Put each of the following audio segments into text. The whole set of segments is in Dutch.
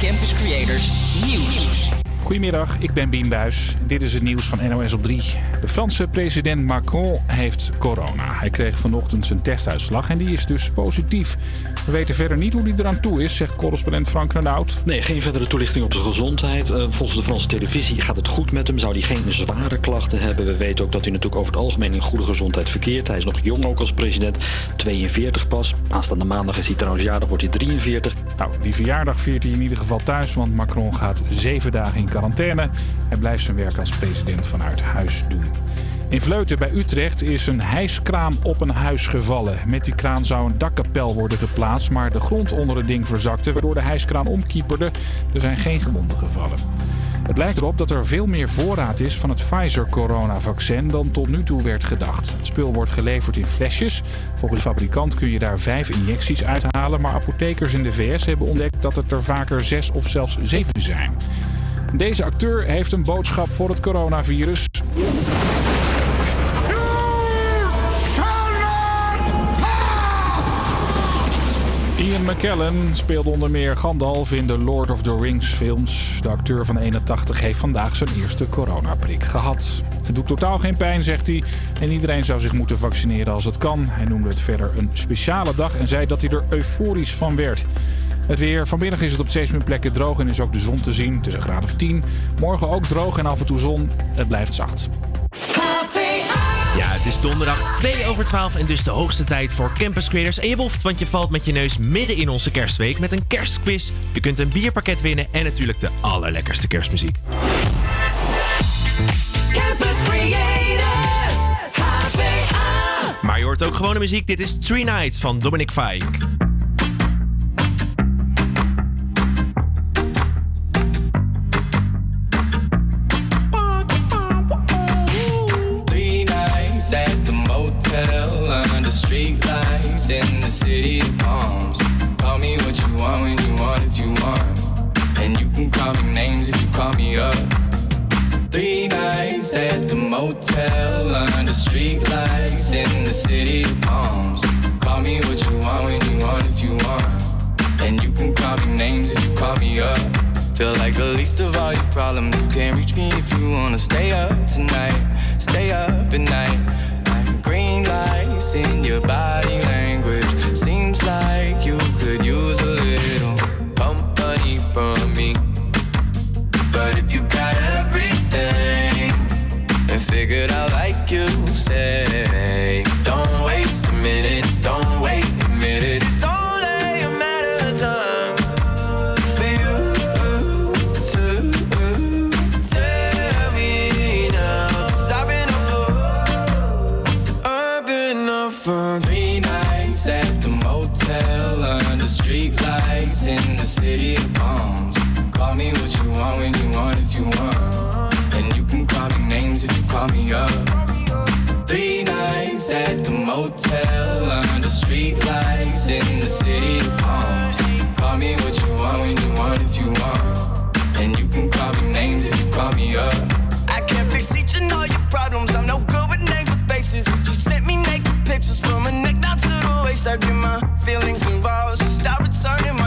Campus Creators Nieuws. Goedemiddag, ik ben Bien Buis. Dit is het nieuws van NOS op 3. De Franse president Macron heeft corona. Hij kreeg vanochtend zijn testuitslag en die is dus positief. We weten verder niet hoe hij eraan toe is, zegt correspondent Frank Renaud. Nee, geen verdere toelichting op zijn gezondheid. Uh, volgens de Franse televisie gaat het goed met hem. Zou hij geen zware klachten hebben. We weten ook dat hij natuurlijk over het algemeen in goede gezondheid verkeert. Hij is nog jong ook als president. 42 pas. Aanstaande maandag is hij trouwens jarig, wordt hij 43. Nou, die verjaardag viert hij in ieder geval thuis, want Macron gaat zeven dagen in quarantaine. Hij blijft zijn werk als president vanuit huis doen. In Vleuten bij Utrecht is een hijskraan op een huis gevallen. Met die kraan zou een dakkapel worden geplaatst, maar de grond onder het ding verzakte, waardoor de hijskraan omkieperde. Er zijn geen gewonden gevallen. Het lijkt erop dat er veel meer voorraad is van het Pfizer-coronavaccin dan tot nu toe werd gedacht. Het spul wordt geleverd in flesjes. Volgens fabrikant kun je daar vijf injecties uithalen, maar apothekers in de VS hebben ontdekt dat het er vaker zes of zelfs zeven zijn. Deze acteur heeft een boodschap voor het coronavirus. Ian McKellen speelde onder meer Gandalf in de Lord of the Rings films. De acteur van 81 heeft vandaag zijn eerste coronaprik gehad. Het doet totaal geen pijn, zegt hij. En iedereen zou zich moeten vaccineren als het kan. Hij noemde het verder een speciale dag en zei dat hij er euforisch van werd. Het weer. Vanmiddag is het op steeds meer plekken droog en is ook de zon te zien. Het is een graad of 10. Morgen ook droog en af en toe zon. Het blijft zacht. Ja, het is donderdag 2 over 12 en dus de hoogste tijd voor Campus Creators. En je boft, want je valt met je neus midden in onze kerstweek met een kerstquiz. Je kunt een bierpakket winnen en natuurlijk de allerlekkerste kerstmuziek. Campus Creators, HVA. Maar je hoort ook gewone muziek. Dit is Three Nights van Dominic Fike. In the city of palms. Call me what you want when you want if you want. And you can call me names if you call me up. Three nights at the motel under street lights in the city of palms. Call me what you want when you want if you want. And you can call me names if you call me up. Feel like the least of all your problems. You can't reach me if you wanna stay up tonight. Stay up at night. Green lights in your body Stuck my feelings involved. Stop returning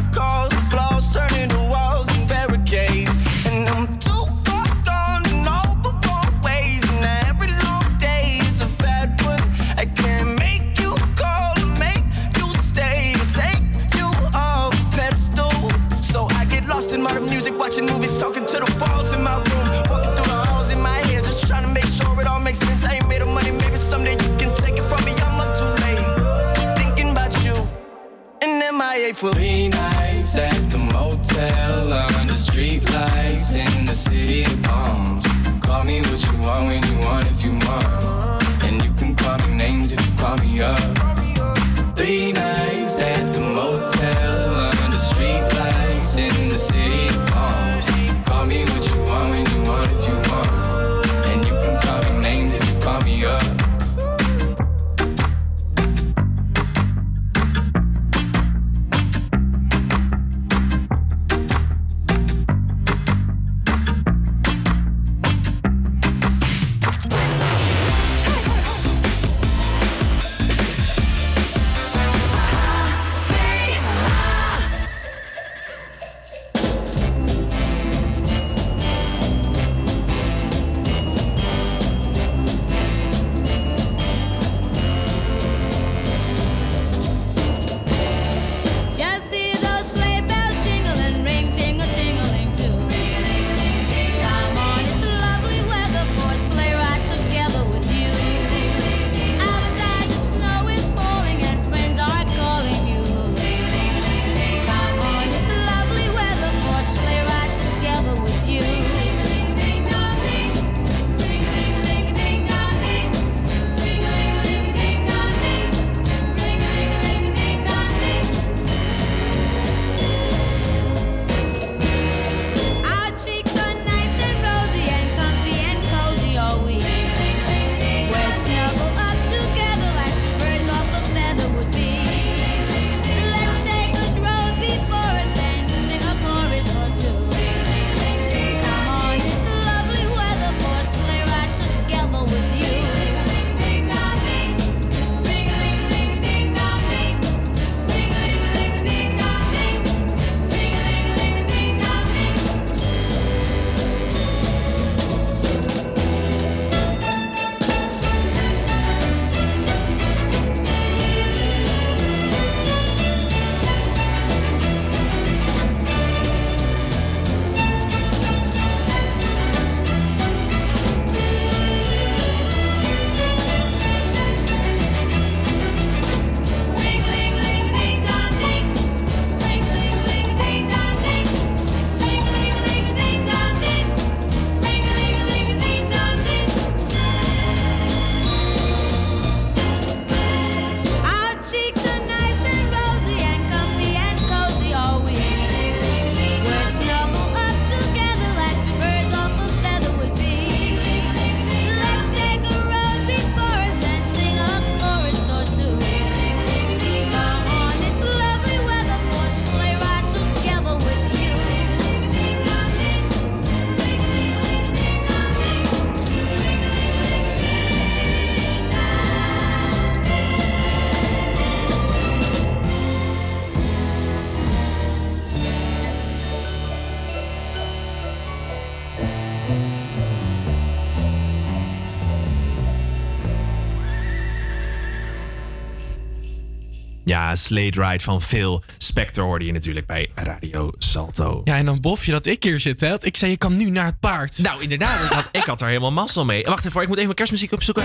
Ja, Slade Ride van Phil Spector hoorde je natuurlijk bij Radio Salto. Ja, en dan bof je dat ik hier zit, hè? Ik zei, je kan nu naar het paard. Nou, inderdaad, ik had, ik had er helemaal mazzel mee. Wacht even, ik moet even mijn kerstmuziek opzoeken.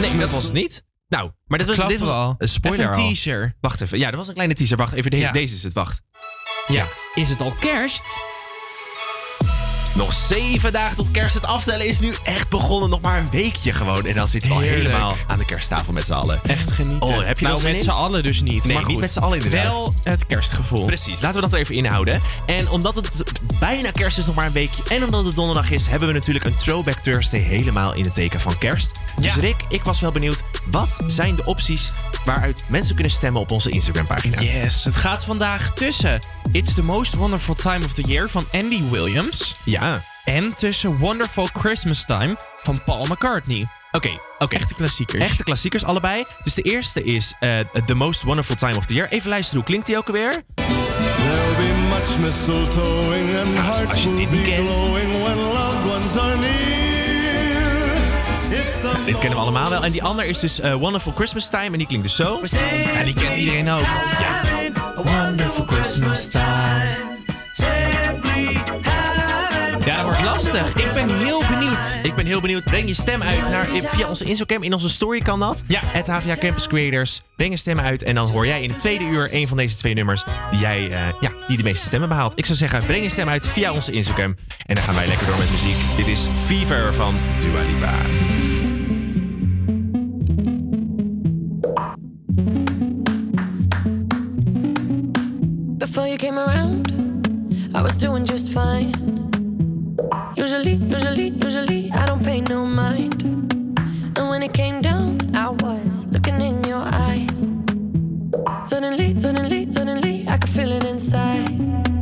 Nee, dat was het niet. Nou, maar dit was, dit was al. een spoiler Even een teaser. Wacht even, ja, dat was een kleine teaser. Wacht even, de- Ja. deze is het, wacht. Ja. Is het al kerst? Nog zeven dagen tot kerst. Het aftellen is nu echt begonnen. Nog maar een weekje gewoon. En dan zitten we al Heerlijk. helemaal aan de kersttafel met z'n allen. Echt genieten. Oh, heb je nou, met z'n allen dus niet. Nee, maar niet met z'n allen inderdaad. Wel het kerstgevoel. Precies, laten we dat er even inhouden. En omdat het bijna kerst is, nog maar een weekje. En omdat het donderdag is, hebben we natuurlijk een Throwback Thursday helemaal in het teken van kerst. Dus Ja. Rick, ik was wel benieuwd. Wat zijn de opties waaruit mensen kunnen stemmen op onze Instagram pagina? Yes. Het gaat vandaag tussen It's the Most Wonderful Time of the Year van Andy Williams. Ja. En tussen Wonderful Christmas Time van Paul McCartney. Oké, oké. Echte klassiekers. Echte klassiekers allebei. Dus de eerste is eh, The Most Wonderful Time of the Year. Even luisteren, hoe klinkt die ook alweer? There'll be much mistletoeing and Als- je will dit be niet kent. glowing when loved ones are near. It's the Dit kennen we allemaal wel. En die ander is dus eh, Wonderful Christmas Time. En die klinkt dus zo. Ja, die kent iedereen ook. Ja. Wonderful Christmas Time. Lastig. Ik ben heel benieuwd. Ik ben heel benieuwd. Breng je stem uit naar, via onze Instagram. In onze story kan dat. Ja. Het HVA Campus Creators. Breng je stem uit. En dan hoor jij in het tweede uur een van deze twee nummers. Die, jij, eh, ja, die de meeste stemmen behaalt. Ik zou zeggen, breng je stem uit via onze Instagram. En dan gaan wij lekker door met muziek. Dit is Fever van Dua Lipa. Before you came around, I was doing just fine. Usually, usually, usually, I don't pay no mind. And when it came down, I was looking in your eyes. Suddenly, suddenly, suddenly, I could feel it inside.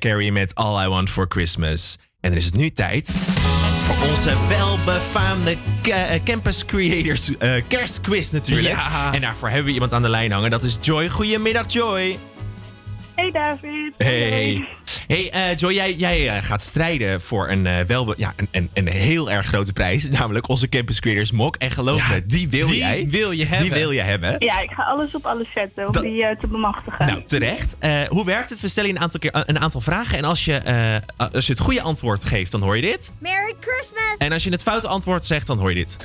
Carey met All I Want For Christmas. En dan is het nu tijd voor onze welbefaamde eh, Campus Creators eh, kerstquiz natuurlijk. Ja. En daarvoor hebben we iemand aan de lijn hangen. Dat is Joy. Goedemiddag Joy. Hey David. Hey. Hey eh, Joy, jij, jij eh, gaat strijden voor een, eh, welbe, ja, een, een, een heel erg grote prijs. Namelijk onze Campus Creators Mok. En geloof me, die wil die jij. wil je hebben. Die wil je hebben. Ja, ik ga alles op alles zetten om Dat- die eh, te bemachtigen. Nou, terecht. Eh, hoe werkt het? We stellen je een aantal, keer, een aantal vragen. En als je, eh, als je het goede antwoord geeft, dan hoor je dit. Merry Christmas! En als je het foute antwoord zegt, dan hoor je dit.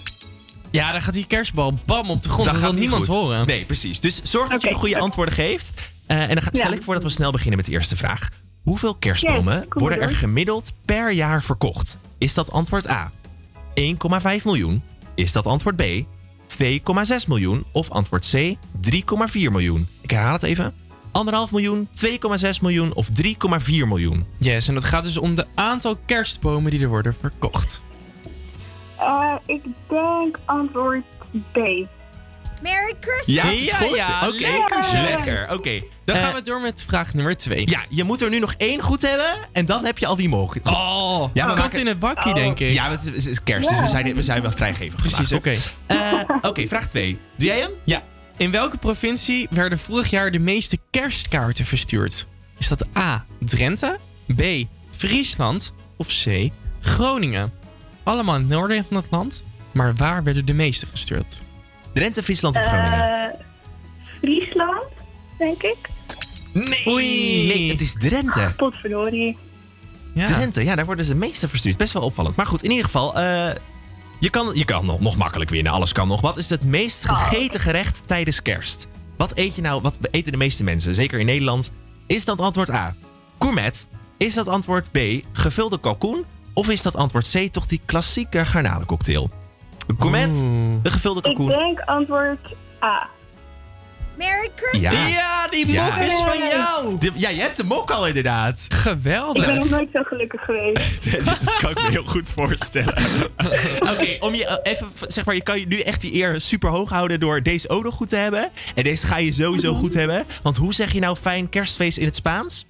Ja, dan gaat die kerstbal bam op de grond. Dat, gaat wil niet niemand goed. horen. Nee, precies. Dus zorg dat je de goede antwoorden geeft. Eh, en dan ga- stel Ja. ik voor dat we snel beginnen met de eerste vraag. Hoeveel kerstbomen Yes, worden er gemiddeld per jaar verkocht? Is dat antwoord A? 1,5 miljoen? Is dat antwoord B? 2,6 miljoen? Of antwoord C? 3,4 miljoen? Ik herhaal het even. Anderhalf miljoen, 2,6 miljoen of 3,4 miljoen? Yes, en dat gaat dus om de aantal kerstbomen die er worden verkocht. Eh, ik denk antwoord B. Merry Christmas! Ja, is Ja, goed. ja, Oké, lekker lekker. Oké. Dan Eh, gaan we door met vraag nummer twee. Ja, je moet er nu nog één goed hebben en dan heb je al die mok. Oh, Ja, we kat maken- in het bakje, Oh. denk ik. Ja, het is, het is kerst, dus we zijn, we zijn wel vrijgevig Precies, vandaag, oké. toch? Eh, Oké, vraag 2. Doe jij hem? Ja. In welke provincie werden vorig jaar de meeste kerstkaarten verstuurd? Is dat A. Drenthe, B. Friesland of C. Groningen? Allemaal in het noorden van het land, maar waar werden de meeste gestuurd? Drenthe, Friesland of Groningen? Eh, Friesland, denk ik. nee, oei. nee, het is Drenthe. Potverdorie. Ja. Drenthe, ja, daar worden ze de meeste verstuurd. Best wel opvallend. Maar goed, in ieder geval, eh, je kan, je kan nog, nog makkelijk winnen. Alles kan nog. Wat is het meest gegeten gerecht tijdens kerst? Wat eet je nou, wat eten de meeste mensen, zeker in Nederland? Is dat antwoord A, gourmet? Is dat antwoord B, gevulde kalkoen? Of is dat antwoord C toch die klassieke garnalencocktail? Gourmet, de gevulde Ik kalkoen. denk antwoord A. Merry Christmas! Ja, die Ja. mok is van jou! De- ja, je hebt hem ook al inderdaad. Ik ben Geweldig. nog nooit zo gelukkig geweest. dat kan ik me heel goed voorstellen. Oké, om je eh, even, zeg maar, je kan je nu echt die eer super hoog houden door deze ook nog goed te hebben. En deze ga je sowieso goed hebben. Want hoe zeg je nou fijn kerstfeest in het Spaans?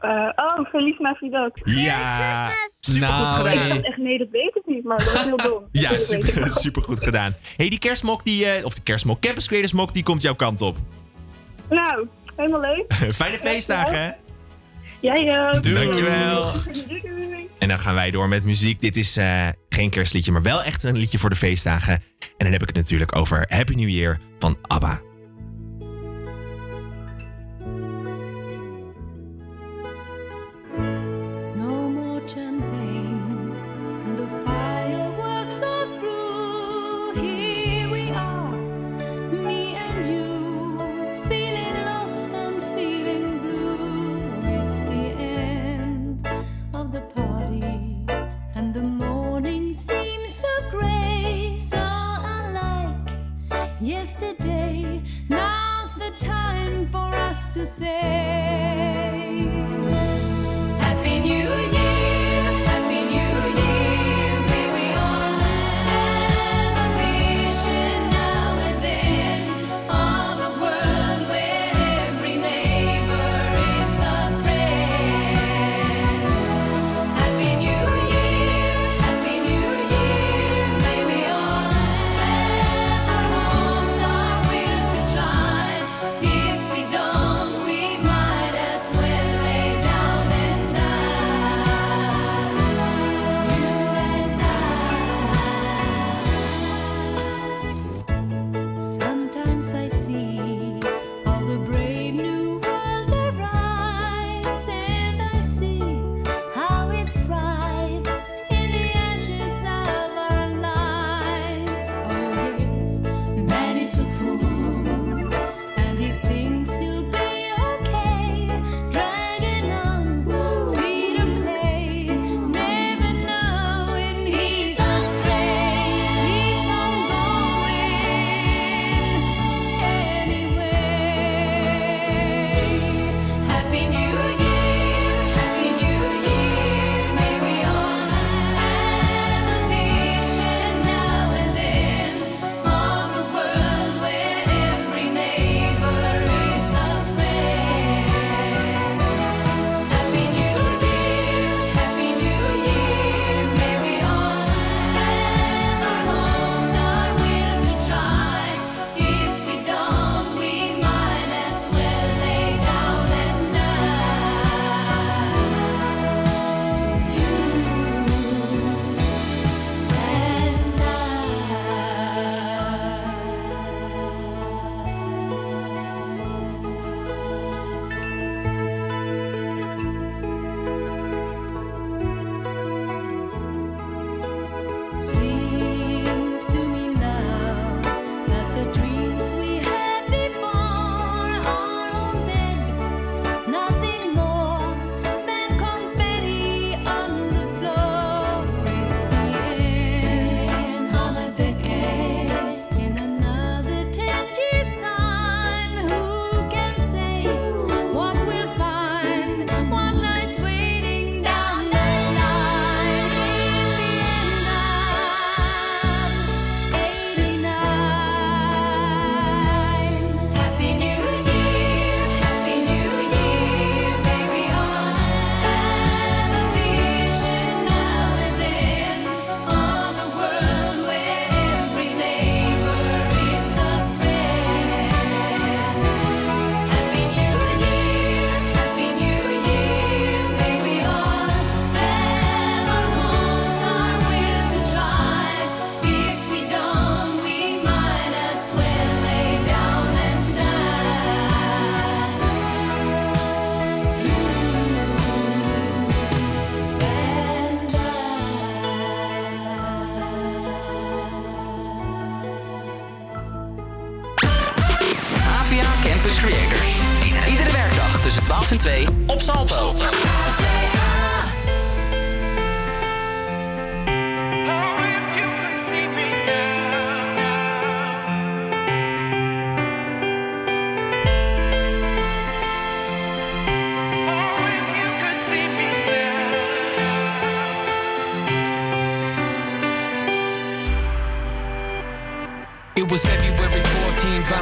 Eh, oh, Feliz Navidad. Ja, Christmas! super goed Nou, gedaan. hey. Echt, nee, dat weet ik niet, maar dat is heel dom. Ja, Dat super, goed gedaan. hey, die kerstmok, die, eh, of de kerstmok, Campus Creators mok, die komt jouw kant op. Nou, helemaal leuk. Fijne feestdagen. hè? Jij ook. Doei. Dankjewel. Doei, doei. En dan gaan wij door met muziek. Dit is eh, geen kerstliedje, maar wel echt een liedje voor de feestdagen. En dan heb ik het natuurlijk over Happy New Year van ABBA.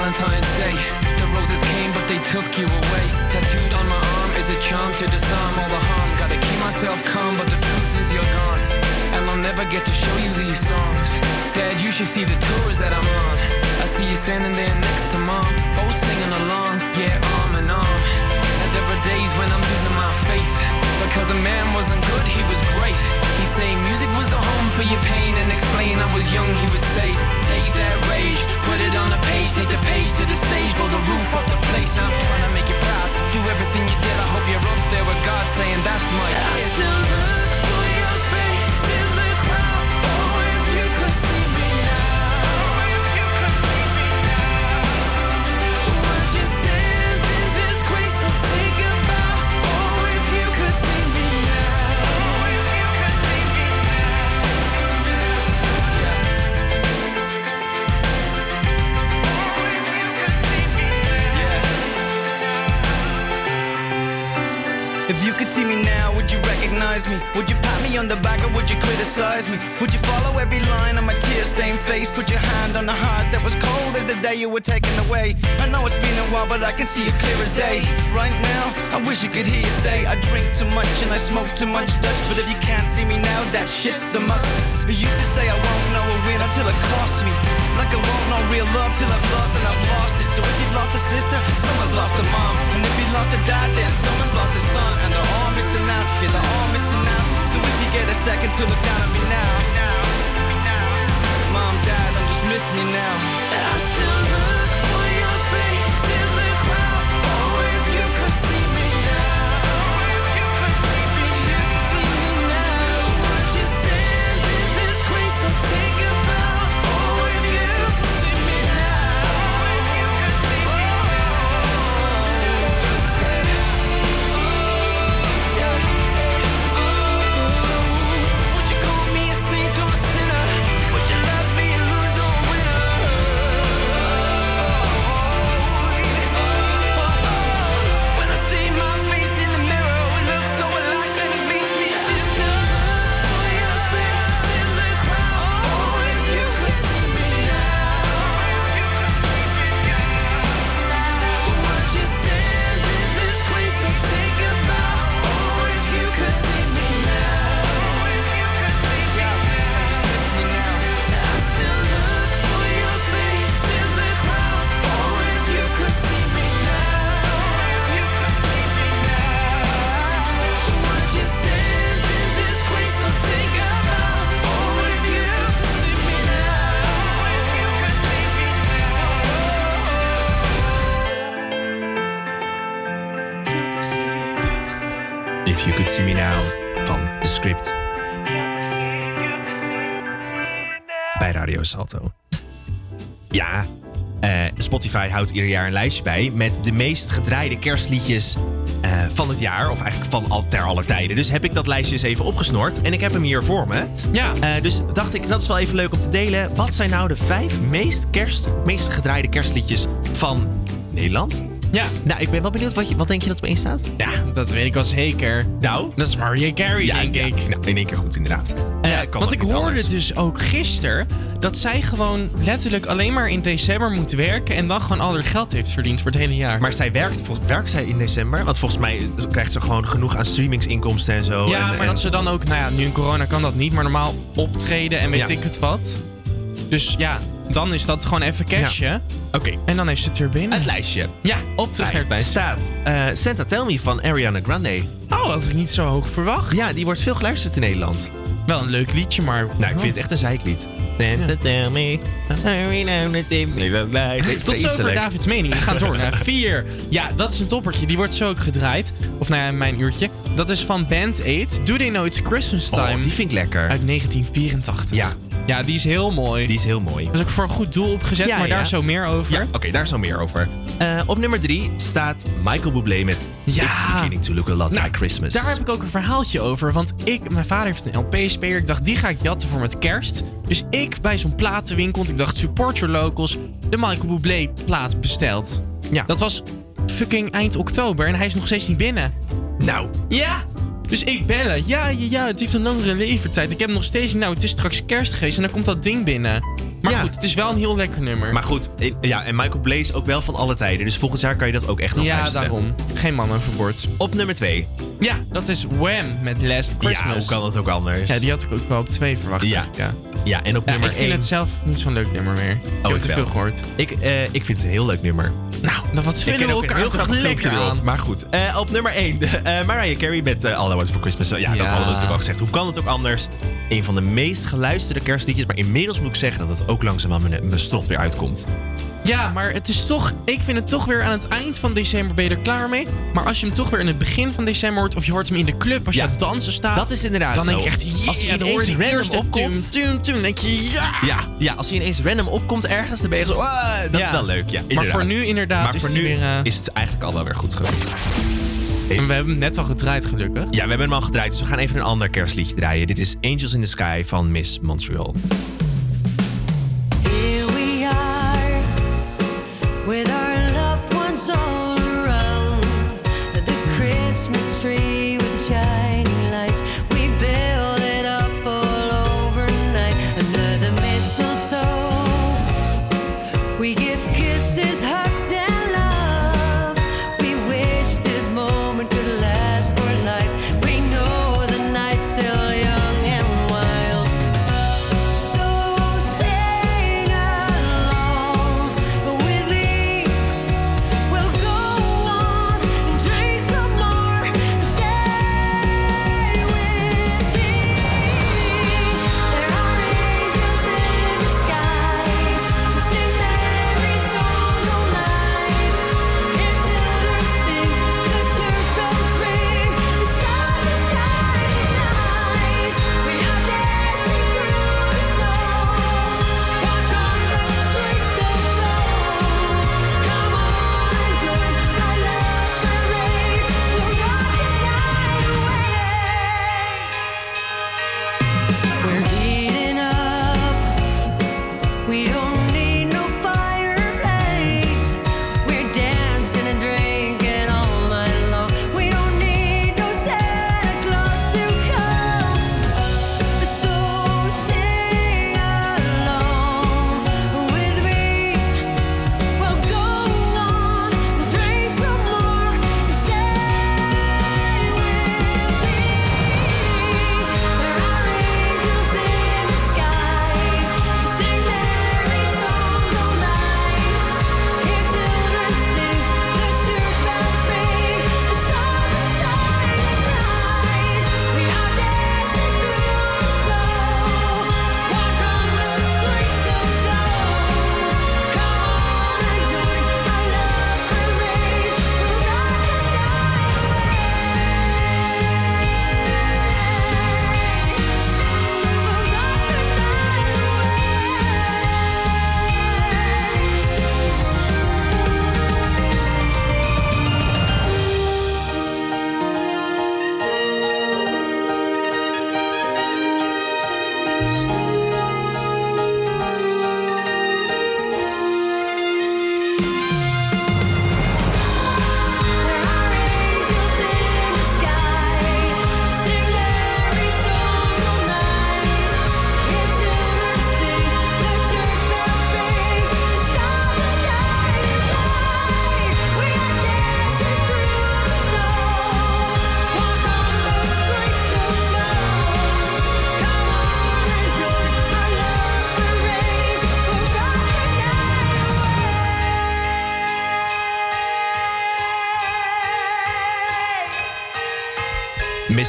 Valentine's Day. The roses came, but they took you away. Tattooed on my arm is a charm to disarm all the harm. Gotta keep myself calm, but the truth is you're gone. And I'll never get to show you these songs. Dad, you should see the tours that I'm on. I see you standing there next to mom, both singing along, yeah, arm in arm. And there are days when I'm losing my faith. Because the man wasn't good, he was great. He'd say music was the home for your pain and explain I was young, he would say, take that rage, put it on a page, take the page to the stage, blow the roof off the place. I'm trying to make you proud, do everything you did. I hope you're up there with God saying that's my kid. I still look see me now, would you recognize me? Would you pat me on the back or would you criticize me? Would you follow every line on my tear-stained face? Put your hand on the heart that was cold as the day you were taken away. I know it's been a while, but I can see it clear as day. Right now, I wish I could hear you say I drink too much and I smoke too much Dutch. But if you can't see me now, that shit's a must. You used to say I won't know a win until it costs me. Like I won't know real love till I've loved and I've lost it. So if you've lost a sister, someone's lost a mom. And if you lost a dad, then someone's lost a son. And they're all missing out, yeah, they're all missing out. So if you get a second to look down at me now. Mom, dad, I'm just missing you now. I still look for your face in the crowd. Oh, if you could see See Me Now van The Script. Bij Radio Salto. Ja, eh, Spotify houdt ieder jaar een lijstje bij met de meest gedraaide kerstliedjes eh, van het jaar. Of eigenlijk van al ter aller tijden. Dus heb ik dat lijstje eens even opgesnord. En ik heb hem hier voor me. Ja. Eh, dus dacht ik, dat is wel even leuk om te delen. Wat zijn nou de vijf meest, kerst, meest gedraaide kerstliedjes van Nederland? Ja. Nou, ik ben wel benieuwd. Wat, je, wat denk je dat er op één staat? Ja, dat weet ik wel zeker. Nou? Dat is Mariah Carey, Ja, denk ja. ik. Nou, in één keer goed, inderdaad. Eh, kan Want ik hoorde anders. dus ook gisteren dat zij gewoon letterlijk alleen maar in december moet werken en dan gewoon al haar geld heeft verdiend voor het hele jaar. Maar zij werkt, vol- werkt zij in december? Want volgens mij krijgt ze gewoon genoeg aan streamingsinkomsten en zo. ja, en, maar en- dat ze dan ook, nou ja, nu in corona kan dat niet, maar normaal optreden en weet ik het wat. Dus ja, dan is dat gewoon even cashen. Oké. En dan heeft ze het weer binnen. Het lijstje. Ja, Op terug naar vijf het lijstje. staat eh, Santa Tell Me van Ariana Grande. Oh, had ik niet zo hoog verwacht. Ja, die wordt veel geluisterd in Nederland. Wel een leuk liedje, maar... Nou, ik vind het echt een zeiklied. Santa Tell Me. Tot zover Davids mening. We gaan door naar vier. Ja, dat is een toppertje. Die wordt zo ook gedraaid. Of nou ja, mijn uurtje. Dat is van Band 8. Do They Know It's Christmas Time? Oh, die vind ik lekker. Uit 1984. Ja. Ja, die is heel mooi. Die is heel mooi. Dat is ook voor een goed doel opgezet, Ja, maar ja. daar zo meer over. Ja, oké, daar zo meer over. Eh, op nummer drie staat Michael Bublé met Ja. It's beginning to look a lot Nou, like Christmas. Daar heb ik ook een verhaaltje over. Want ik, mijn vader heeft een LP-speler. Ik dacht, die ga ik jatten voor met kerst. Dus ik bij zo'n platenwinkel, want ik dacht, support your locals, de Michael Bublé plaat besteld. Ja. Dat was fucking eind oktober en hij is nog steeds niet binnen. Nou, Ja! Dus ik bellen. Ja, ja, ja, het heeft een langere levertijd. Ik heb nog steeds. Nou, het is straks kerstgeest en dan komt dat ding binnen. Maar Ja. goed, het is wel een heel lekker nummer. maar goed. Ja, en Michael is ook wel van alle tijden. Dus volgend jaar kan je dat ook echt nog ja, luisteren. daarom. Geen man overboord. Op nummer twee. Ja, dat is Wham met Last Christmas. Ja, hoe kan het ook anders? Ja, die had ik ook wel op twee verwacht. Ja. ja. Ja, en op Ja, nummer ik vind één. het zelf niet zo'n leuk nummer meer. Ik heb ik het te wel. veel gehoord. Ik, eh, ik vind het een heel leuk nummer. Nou, dan wat Ik vinden we elkaar heel toch lekker aan. Maar goed, eh, op nummer 1. Mariah Carey met eh, All I Want For Christmas. Ja, dat Ja. hadden we natuurlijk al gezegd. Hoe kan het ook anders? Een van de meest geluisterde kerstliedjes. Maar inmiddels moet ik zeggen dat het ook langzaam aan mijn, mijn strot weer uitkomt. Ja, maar het is toch... Ik vind het toch weer aan het eind van december ben je er klaar mee. Maar als je hem toch weer in het begin van december hoort... of je hoort hem in de club als je aan het dansen staat... Dat is inderdaad dan zo. denk ik echt... Yeah, Als hij je ineens random opkomt. Tum, tum, tum, dan denk je ja! Ja, ja, als hij ineens random opkomt ergens, dan ben je zo... "Ah, dat is wel leuk, ja, Maar voor nu inderdaad Maar is voor die nu weer... eh, is het eigenlijk al wel weer goed geweest. en we hebben hem net al gedraaid gelukkig. Ja, we hebben hem al gedraaid, dus we gaan even een ander kerstliedje draaien. Dit is Angels in the Sky van Miss Montreal.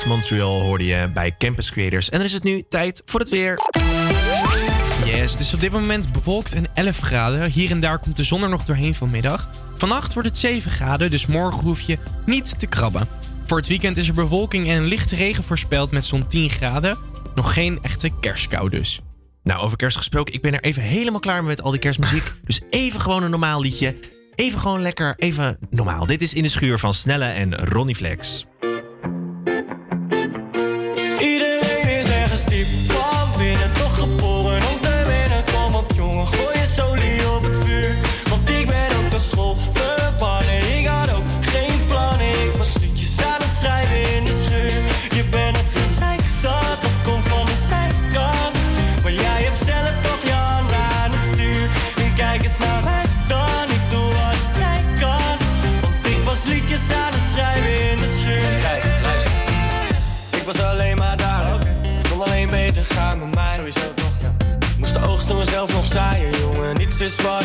Montreal hoorde je bij Campus Creators. En dan is het nu tijd voor het weer. Yes, het is op dit moment bewolkt en 11 graden. Hier en daar komt de zon er nog doorheen vanmiddag. Vannacht wordt het 7 graden, dus morgen hoef je niet te krabben. Voor het weekend is er bewolking en lichte regen voorspeld met zo'n 10 graden. Nog geen echte kerstkou dus. Nou, over kerst gesproken, ik ben er even helemaal klaar mee met al die kerstmuziek. Dus even gewoon een normaal liedje. Even gewoon lekker, even normaal. Dit is In de Schuur van Snelle en Ronny Flex. just why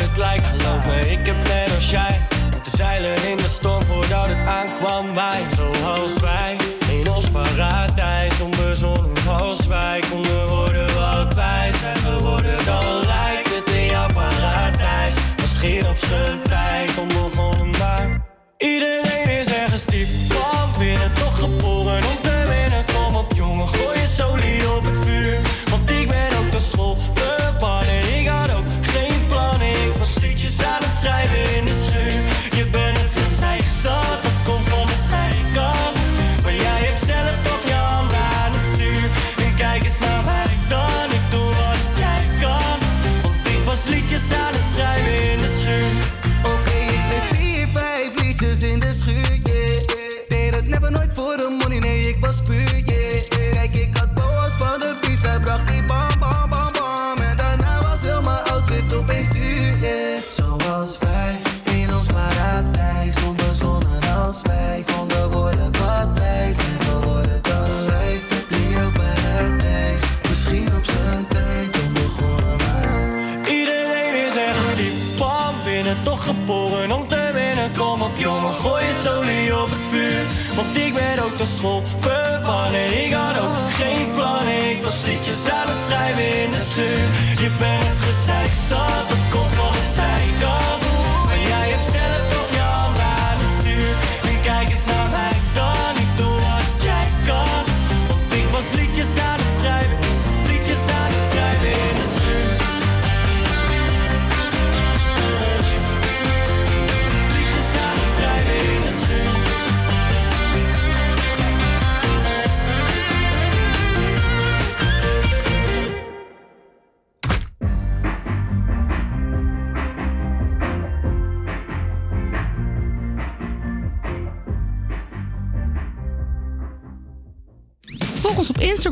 in the tube. You bounce.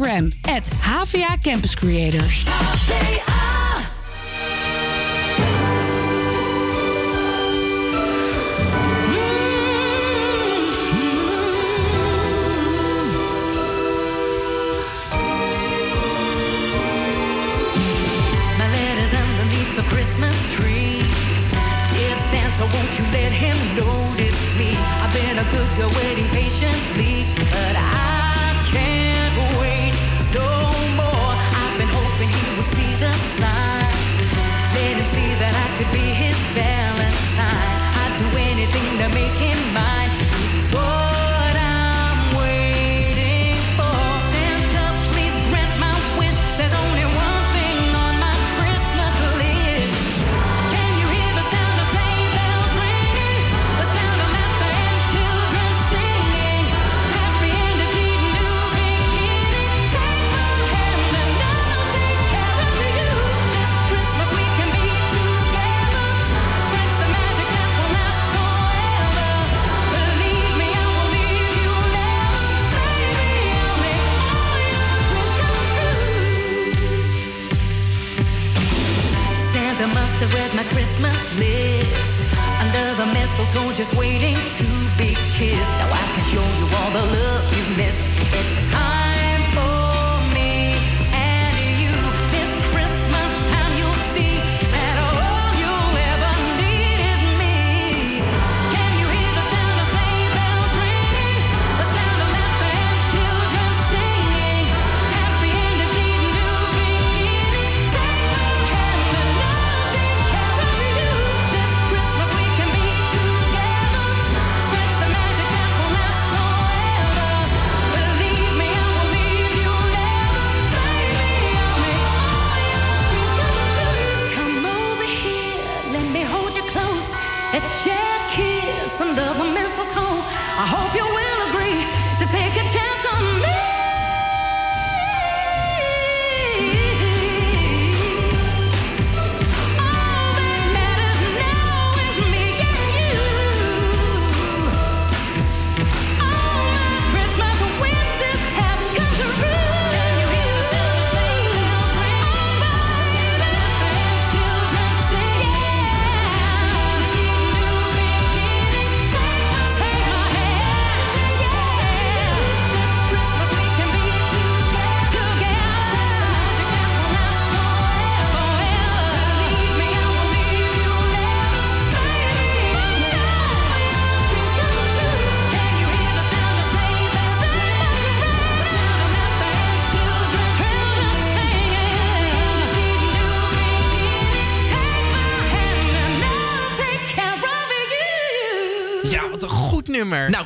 Instagram, at HVA Campus Creators.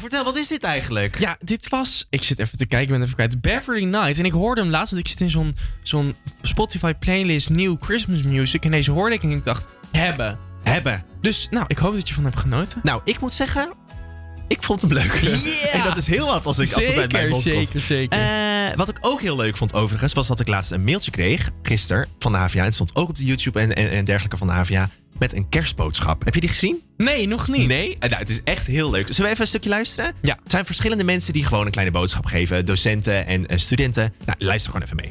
Vertel, wat is dit eigenlijk? Ja, dit was... Ik zit even te kijken, ik ben even kwijt. Beverly Night. En ik hoorde hem laatst, want ik zit in zo'n zo'n Spotify playlist New Christmas Music. En deze hoorde ik en ik dacht, hebben. Hebben. Dus, nou, ik hoop dat je van hebt genoten. Nou, ik moet zeggen, ik vond hem leuk. en dat is heel wat als, ik, als het uit mijn mond Zeker, komt. zeker, zeker. Eh, wat ik ook heel leuk vond overigens, was dat ik laatst een mailtje kreeg, gisteren, van de HVA. Het stond ook op de YouTube en, en, en dergelijke van de HVA, met een kerstboodschap. Heb je die gezien? Nee, nog niet. Nee? Eh, nou, het is echt heel leuk. Zullen we even een stukje luisteren? Ja. Het zijn verschillende mensen die gewoon een kleine boodschap geven. Docenten en eh, studenten. Nou, luister gewoon even mee.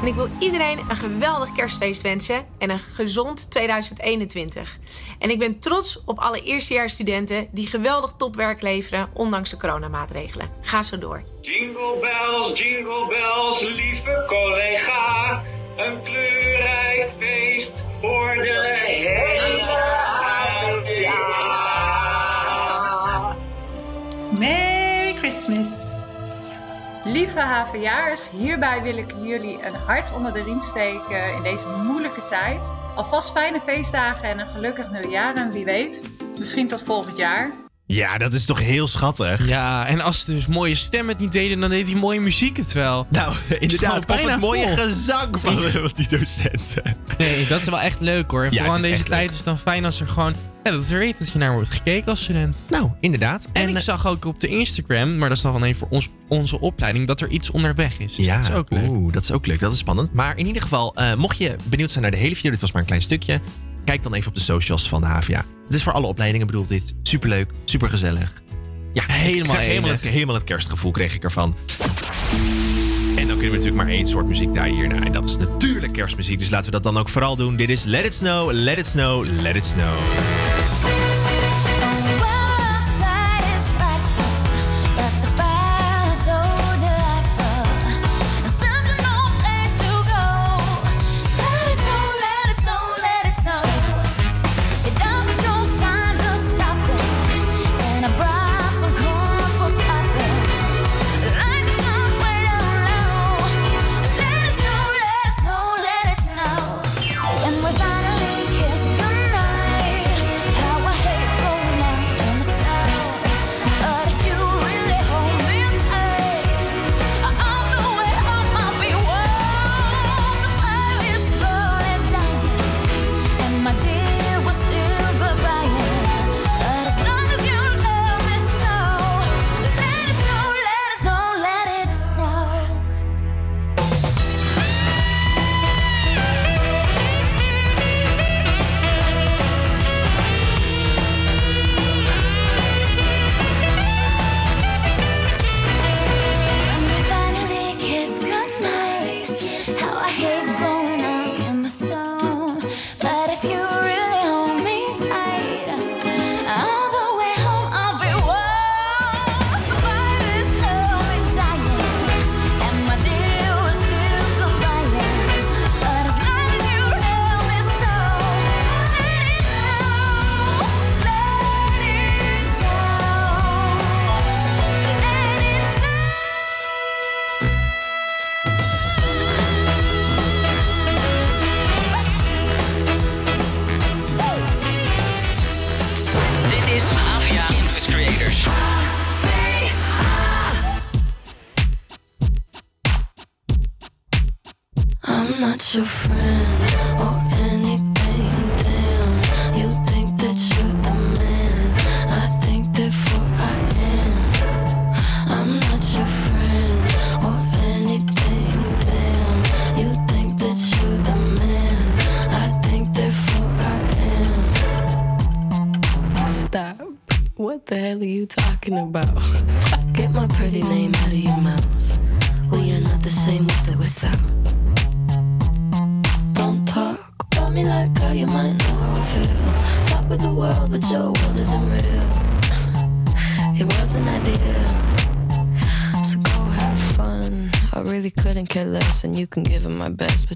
En ik wil iedereen een geweldig kerstfeest wensen en een gezond 2021. En ik ben trots op alle eerstejaarsstudenten die geweldig topwerk leveren ondanks de coronamaatregelen. Ga zo door. Jingle bells, jingle bells, lieve collega. Een kleurrijk feest voor de hele. Merry Christmas! Lieve HVA'ers, hierbij wil ik jullie een hart onder de riem steken in deze moeilijke tijd. Alvast fijne feestdagen en een gelukkig nieuwjaar en wie weet, misschien tot volgend jaar. Ja, dat is toch heel schattig. Ja, en als ze dus mooie stemmen het niet deden, dan deed hij mooie muziek het wel. Nou, inderdaad. Of het mooie vol. gezang van van die docenten. Nee, dat is wel echt leuk hoor. Ja, Vooral in deze tijd leuk. is het dan fijn als er gewoon... Ja, dat er weet dat je naar wordt gekeken als student. Nou, inderdaad. En, ik zag ook op de Instagram, maar dat is dan alleen voor ons, onze opleiding, dat er iets onderweg is. Dus ja, dat is ook leuk. Oeh, dat is ook leuk. Dat is spannend. Maar in ieder geval, eh, mocht je benieuwd zijn naar de hele video, dit was maar een klein stukje. Kijk dan even op de socials van de HVA. Het is voor alle opleidingen bedoeld dit. Superleuk, supergezellig. Ja, Helemaal het, helemaal het kerstgevoel kreeg ik ervan. En dan kunnen we natuurlijk maar één soort muziek draaien hierna. En dat is natuurlijk kerstmuziek. Dus laten we dat dan ook vooral doen. Dit is Let It Snow, Let It Snow, Let It Snow.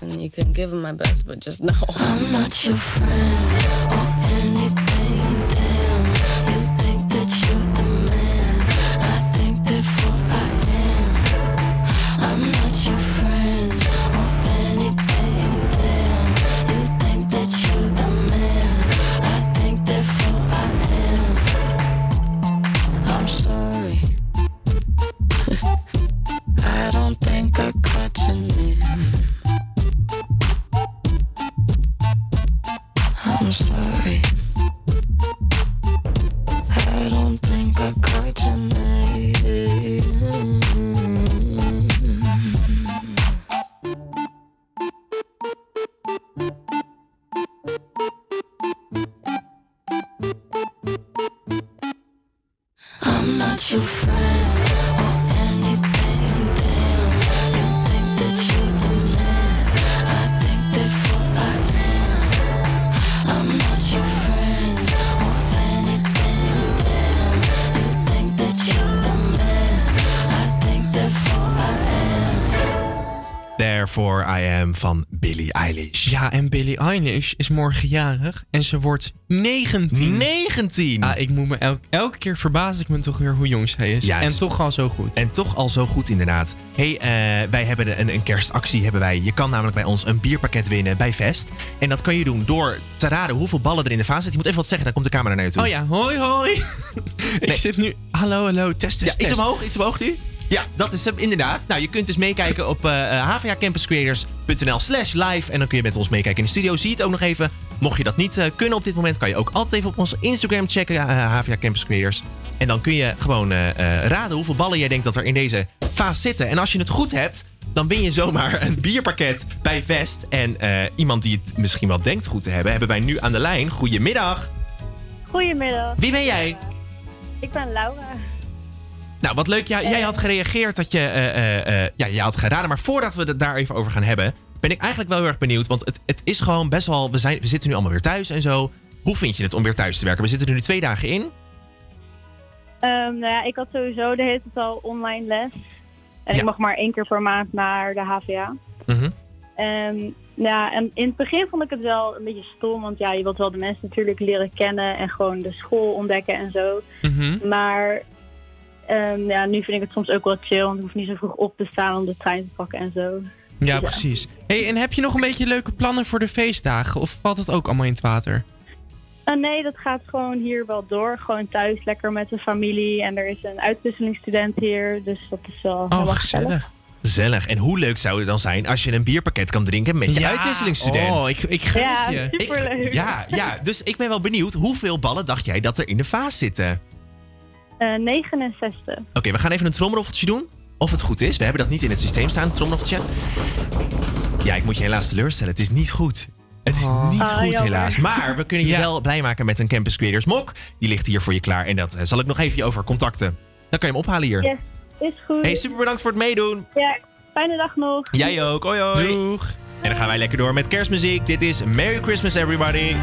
couldn't and you can give him my best, but just know. I'm not your friend. or got. Ja, en Billie Eilish is morgen jarig en ze wordt 19. 19? Ah, ik moet me elk, elke keer verbaas ik me toch weer hoe jong zij is. Ja, en is- toch al zo goed. En toch al zo goed inderdaad. hey, eh, wij hebben een, een kerstactie. Hebben wij. Je kan namelijk bij ons een bierpakket winnen bij Vest. En dat kan je doen door te raden hoeveel ballen er in de vaas zitten. Je moet even wat zeggen, dan komt de camera naar je toe. Oh ja, hoi hoi. ik zit nu... Hallo, hallo, test, test, Ja, iets test. omhoog, iets omhoog nu. Ja, dat is hem inderdaad. Nou, je kunt dus meekijken op eh eh, hvacampuscreators.nl slash live. En dan kun je met ons meekijken in de studio. Zie je het ook nog even. Mocht je dat niet eh, kunnen op dit moment, kan je ook altijd even op onze Instagram checken. HVA Campus Creators. En dan kun je gewoon raden hoeveel ballen jij denkt dat er in deze vaas zitten. En als je het goed hebt, dan win je zomaar een bierpakket bij Vest. En iemand die het misschien wel denkt goed te hebben, hebben wij nu aan de lijn. Goedemiddag. Goedemiddag. Wie ben jij? Ik ben Laura. Nou, wat leuk. Ja, jij had gereageerd dat je. eh, eh, eh, ja, je had geraden. Maar voordat we het daar even over gaan hebben. ben ik eigenlijk wel heel erg benieuwd. Want het, het is gewoon best wel. We, zijn, we zitten nu allemaal weer thuis en zo. Hoe vind je het om weer thuis te werken? We zitten er nu twee dagen in. Ehm, nou ja, ik had sowieso de hele tijd al online les. En Ja. ik mag maar één keer per maand naar de HVA. Mhm. En, ja, en in het begin vond ik het wel een beetje stom. Want ja, je wilt wel de mensen natuurlijk leren kennen. En gewoon de school ontdekken en zo. Mhm. Maar ehm, ja, nu vind ik het soms ook wel chill. Want ik hoef niet zo vroeg op te staan om de trein te pakken en zo. Ja, precies. Hey, en heb je nog een beetje leuke plannen voor de feestdagen? Of valt het ook allemaal in het water? Ah, nee, dat gaat gewoon hier wel door. Gewoon thuis lekker met de familie. En er is een uitwisselingsstudent hier. Dus dat is wel Oh, helemaal gezellig. Gezellig. En hoe leuk zou het dan zijn als je een bierpakket kan drinken met je Ja, uitwisselingsstudent? oh, ik- ik Ja, je. superleuk. Ja, ja, dus ik ben wel benieuwd. Hoeveel ballen dacht jij dat er in de vaas zitten? Eh, 69. Oké, we gaan even een trommelroffeltje doen. Of het goed is. We hebben dat niet in het systeem staan, het trommelroffeltje. Ja, ik moet je helaas teleurstellen. Het is niet goed. Het is niet Ah, goed, jammer. helaas. Maar we kunnen je Ja. wel blij maken met een Campus Creators mok. Die ligt hier voor je klaar. En dat eh, zal ik nog even over contacten. Dan kan je hem ophalen hier. Yes, is goed. Hey, super bedankt voor het meedoen. Ja, fijne dag nog. Jij ook. Hoi, hoi. Doeg. En dan gaan wij lekker door met kerstmuziek. Dit is Merry Christmas, everybody.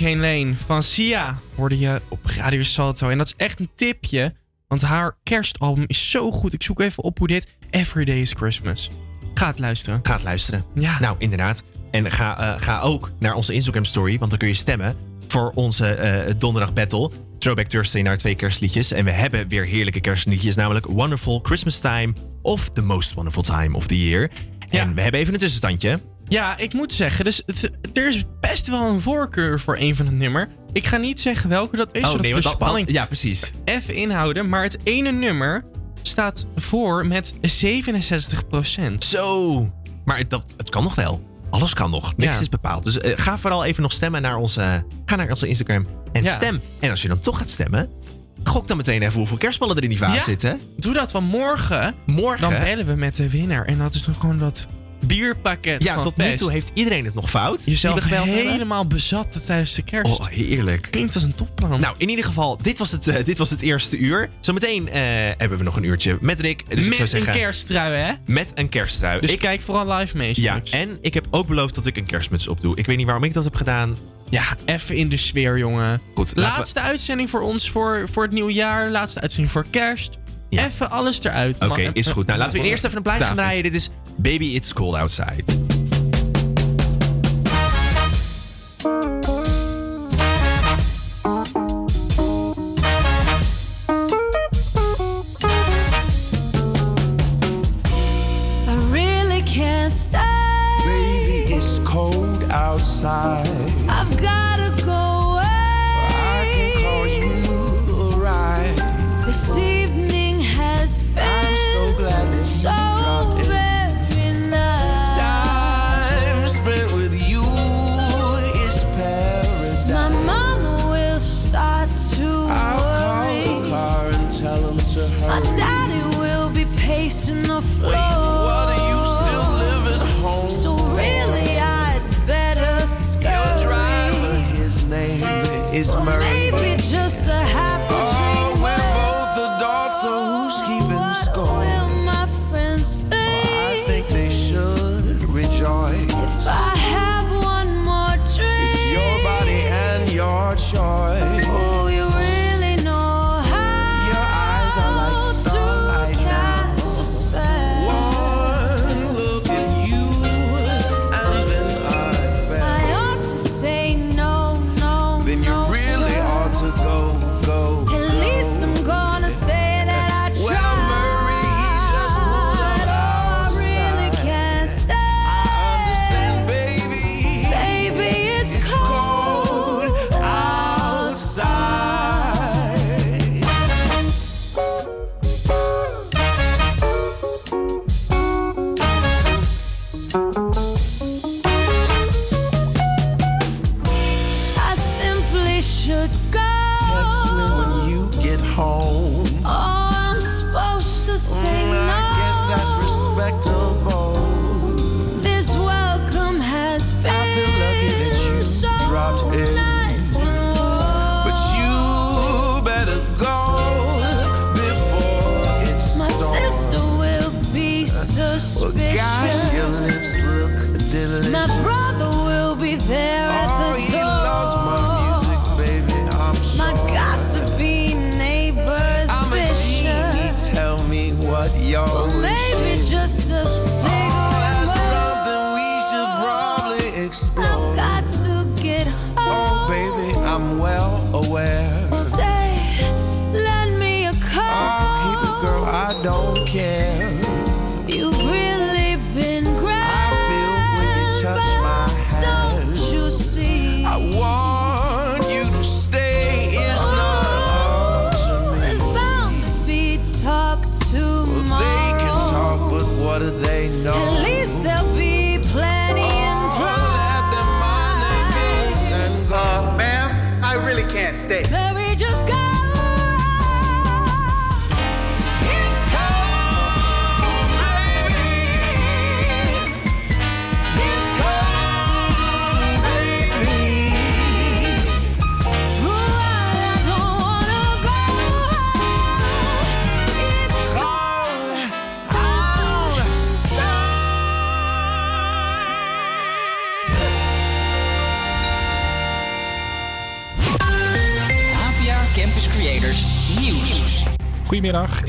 Candy Cane Lane van Sia hoorde je op Radio Salto. En dat is echt een tipje, want haar kerstalbum is zo goed. Ik zoek even op hoe dit Everyday is Christmas. Ga het luisteren. Ga het luisteren. Ja. Nou, inderdaad. En ga, eh, ga ook naar onze Instagram story, want dan kun je stemmen voor onze eh, donderdag battle. Throwback Thursday naar twee kerstliedjes. En we hebben weer heerlijke kerstliedjes, namelijk Wonderful Christmas Time of The Most Wonderful Time of the Year. En we hebben even een tussenstandje. Ja, ik moet zeggen, dus het- er is best wel een voorkeur voor een van het nummer. Ik ga niet zeggen welke dat is, Oh, zodat nee, we want spanning ja, precies. even inhouden. Maar het ene nummer staat voor met 67%. Zo. Maar dat, het kan nog wel. Alles kan nog. Niks Ja. is bepaald. Dus eh, ga vooral even nog stemmen naar onze, ga naar onze Instagram en Ja. stem. En als je dan toch gaat stemmen, gok dan meteen even hoeveel kerstballen er in die vaas Ja. zitten. Doe dat van morgen. Morgen. Dan bellen we met de winnaar. En dat is dan gewoon dat bierpakket Ja, van tot nu toe heeft iedereen het nog fout. Jezelf die we gebeld hebben. helemaal bezat tijdens de kerst. Oh, heerlijk. Klinkt als een topplan. Nou, in ieder geval, dit was het, eh, dit was het eerste uur. Zometeen eh, hebben we nog een uurtje met Rick. Dus ik met zou zeggen, een kersttrui, hè? Met een kersttrui. Dus ik, kijk vooral live mee. ja, en ik heb ook beloofd dat ik een kerstmuts opdoe. Ik weet niet waarom ik dat heb gedaan. Ja, even in de sfeer, jongen. Goed, we- Laatste uitzending voor ons voor, voor het nieuwjaar. Laatste uitzending voor kerst. Even alles eruit. Oké, is goed. Nou, laten we eerst even een plaatje gaan draaien. Dit is Baby It's Cold Outside. I really can't stay. Baby, it's cold outside.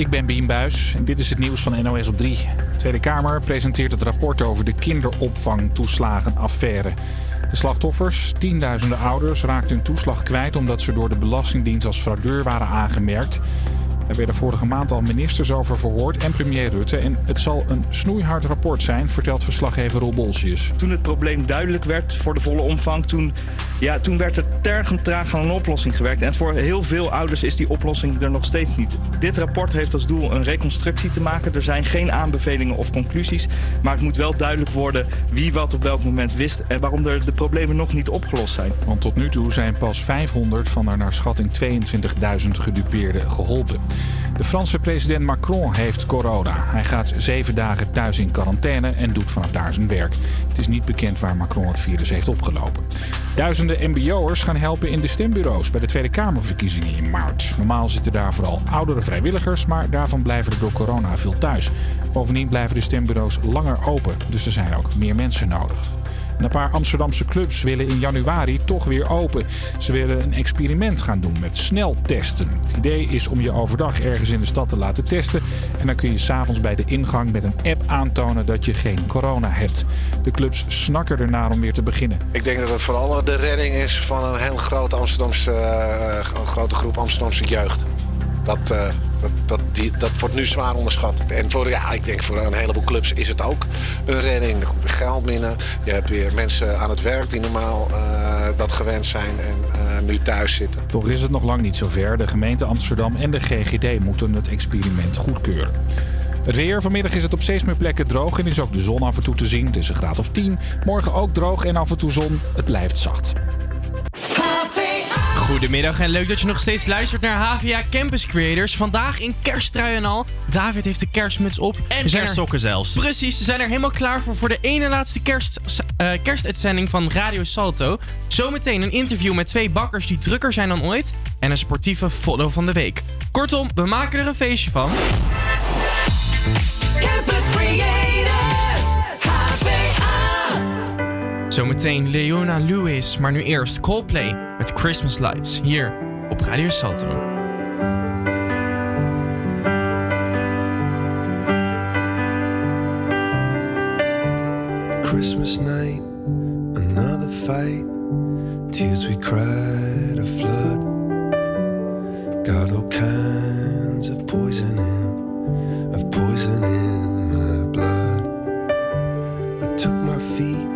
Ik ben Bien Buis en dit is het nieuws van NOS op 3. De Tweede Kamer presenteert het rapport over de kinderopvangtoeslagenaffaire. De slachtoffers, tienduizenden ouders, raakten hun toeslag kwijt omdat ze door de Belastingdienst als fraudeur waren aangemerkt. Er werden vorige maand al ministers over verhoord en premier Rutte. En het zal een snoeihard rapport zijn, vertelt verslaggever Roel Bolsius. Toen het probleem duidelijk werd voor de volle omvang, toen, ja, toen werd er tergend traag aan een oplossing gewerkt. En voor heel veel ouders is die oplossing er nog steeds niet. Dit rapport heeft als doel een reconstructie te maken. Er zijn geen aanbevelingen of conclusies. Maar het moet wel duidelijk worden wie wat op welk moment wist en waarom er de problemen nog niet opgelost zijn. Want tot nu toe zijn pas 500 van de naar schatting 22.000 gedupeerden geholpen. De Franse president Macron heeft corona. Hij gaat zeven dagen thuis in quarantaine en doet vanaf daar zijn werk. Het is niet bekend waar Macron het virus heeft opgelopen. Duizenden mbo'ers gaan helpen in de stembureaus bij de Tweede Kamerverkiezingen in maart. Normaal zitten daar vooral oudere vrijwilligers, maar daarvan blijven er door corona veel thuis. Bovendien blijven de stembureaus langer open, dus er zijn ook meer mensen nodig. En een paar Amsterdamse clubs willen in januari toch weer open. Ze willen een experiment gaan doen met sneltesten. Het idee is om je overdag ergens in de stad te laten testen. En dan kun je s'avonds bij de ingang met een app aantonen dat je geen corona hebt. De clubs snakken ernaar om weer te beginnen. Ik denk dat het vooral de redding is van een heel grote, Amsterdamse, eh, grote groep Amsterdamse jeugd. Dat, eh, dat, dat, die, dat wordt nu zwaar onderschat. En voor, ja, ik denk voor een heleboel clubs is het ook een redding. Er komt weer geld binnen. Je hebt weer mensen aan het werk die normaal eh, dat gewend zijn en eh, nu thuis zitten. Toch is het nog lang niet zover. De gemeente Amsterdam en de GGD moeten het experiment goedkeuren. Het weer. Vanmiddag is het op steeds meer plekken droog en is ook de zon af en toe te zien. Het is een graad of 10. Morgen ook droog en af en toe zon. Het blijft zacht. Goedemiddag en leuk dat je nog steeds luistert naar HVA Campus Creators. Vandaag in kersttrui en al. David heeft de kerstmuts op. En We zijn er- kerstsokken zelfs. Precies, ze zijn er helemaal klaar voor voor de ene laatste kerst, eh, kerstuitzending van Radio Salto. Zometeen een interview met twee bakkers die drukker zijn dan ooit. En een sportieve follow van de week. Kortom, we maken er een feestje van. Campus Creators. Zometeen Leona Lewis, maar nu eerst Coldplay met Christmas Lights hier op Radio Salto. Christmas night, another fight. Tears we cried a flood. Got all kinds of poison in, of poison in my blood. I took my feet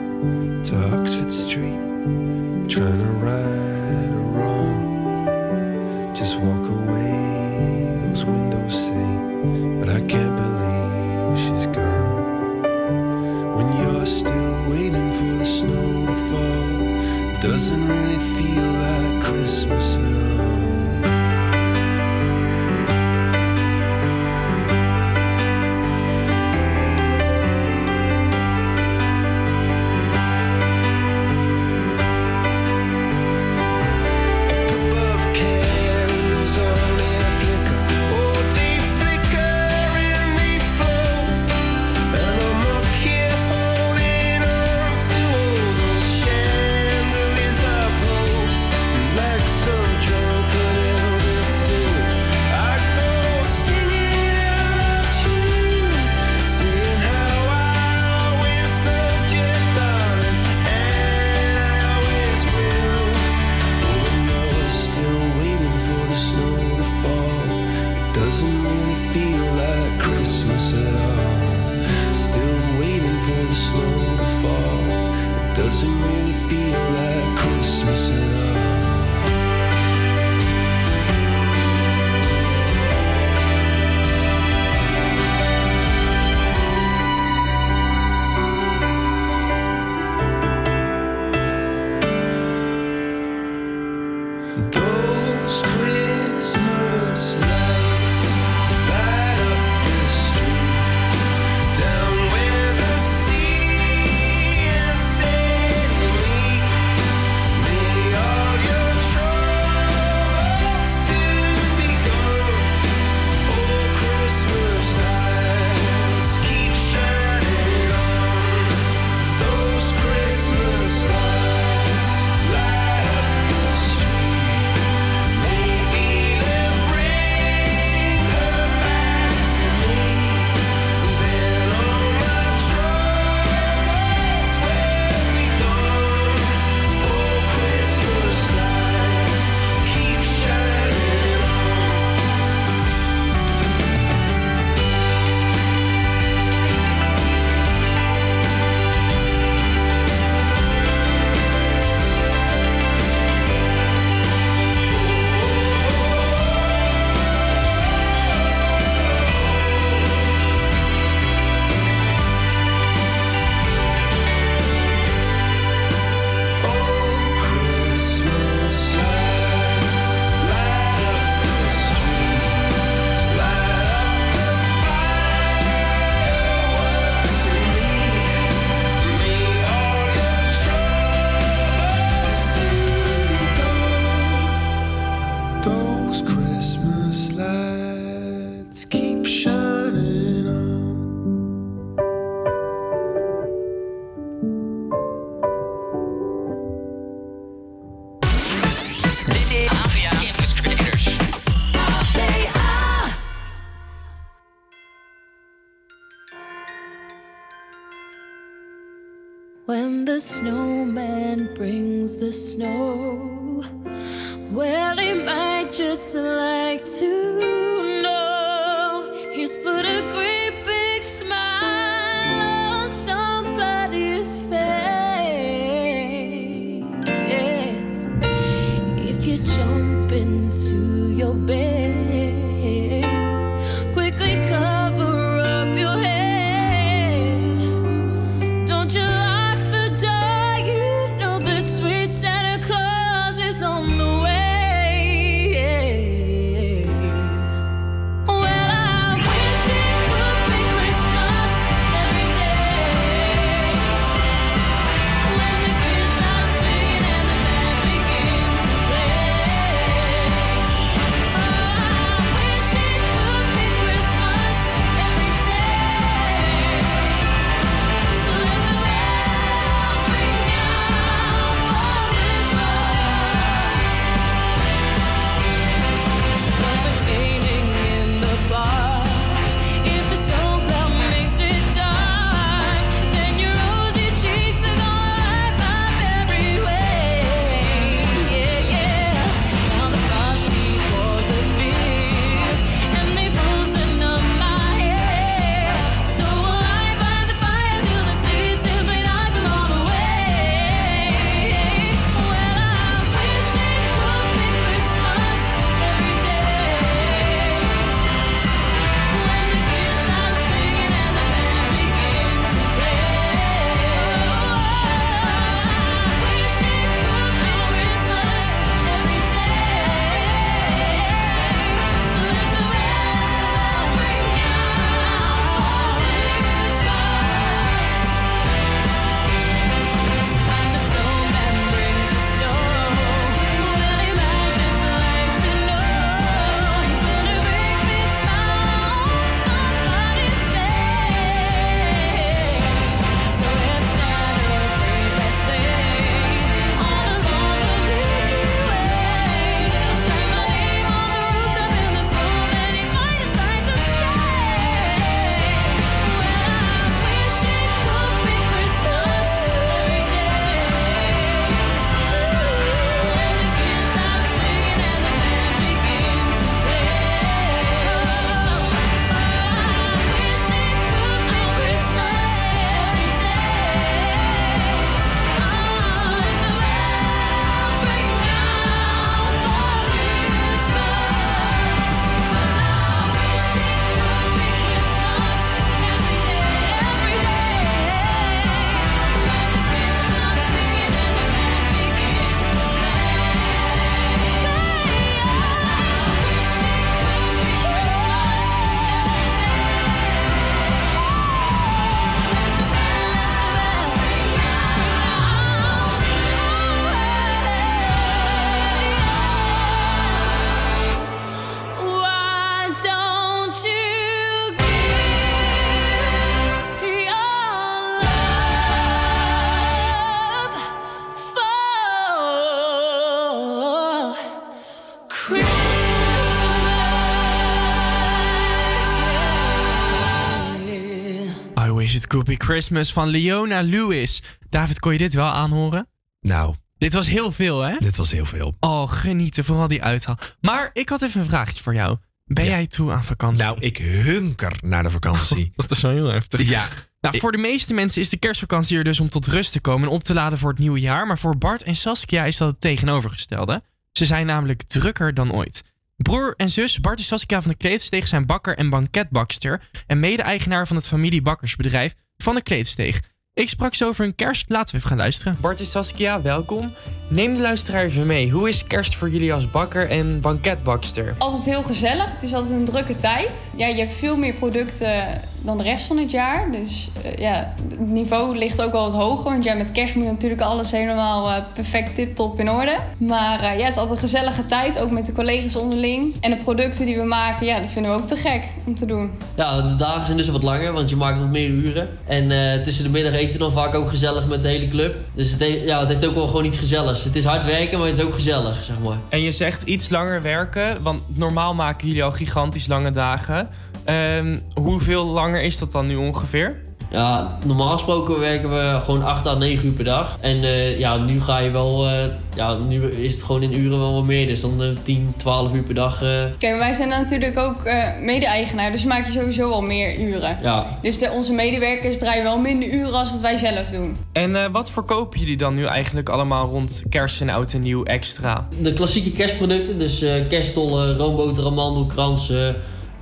It Could Be Christmas van Leona Lewis. David, kon je dit wel aanhoren? Nou. Dit was heel veel, hè? Dit was heel veel. Oh, genieten, vooral die uithaal. Maar ik had even een vraagje voor jou. Ben jij toe aan vakantie? Nou, ik hunker naar de vakantie. Dat is wel heel heftig. Ja. Nou, voor de meeste mensen is de kerstvakantie er dus om tot rust te komen en op te laden voor het nieuwe jaar. Maar voor Bart en Saskia is dat het tegenovergestelde. Ze zijn namelijk drukker dan ooit. Broer en zus Bart en Saskia van de Kleedsteeg zijn bakker en banketbakster. En mede-eigenaar van het familiebakkersbedrijf van de Kleedsteeg. Ik sprak zo over hun kerst. Laten we even gaan luisteren. Bart en Saskia, welkom. Neem de luisteraar even mee. Hoe is kerst voor jullie als bakker en banketbakster? Altijd heel gezellig. Het is altijd een drukke tijd. Ja, je hebt veel meer producten dan de rest van het jaar. Dus eh, ja, het niveau ligt ook wel wat hoger. Want ja, met kerst moet natuurlijk alles helemaal eh, perfect tip-top in orde. Maar eh, ja, het is altijd een gezellige tijd, ook met de collega's onderling. En de producten die we maken, ja, dat vinden we ook te gek om te doen. Ja, de dagen zijn dus wat langer, want je maakt wat meer uren. En eh, tussen de middag eten we dan vaak ook gezellig met de hele club. Dus het, he- ja, het heeft ook wel gewoon iets gezelligs. Het is hard werken, maar het is ook gezellig, zeg maar. En je zegt iets langer werken, want normaal maken jullie al gigantisch lange dagen. Ehm, hoeveel langer is dat dan nu ongeveer? Ja, normaal gesproken werken we gewoon 8 à 9 uur per dag. En eh, ja, nu ga je wel... eh, ja, nu is het gewoon in uren wel wat meer. Dus dan eh, 10, 12 uur per dag. eh, Kijk, wij zijn natuurlijk ook eh, mede-eigenaar, dus maak je sowieso al meer uren. ja, Dus de, onze medewerkers draaien wel minder uren als dat wij zelf doen. En eh, wat verkopen jullie dan nu eigenlijk allemaal rond kerst en oud en nieuw extra? de klassieke kerstproducten. Dus eh kerststollen, roomboter, amandelkransen,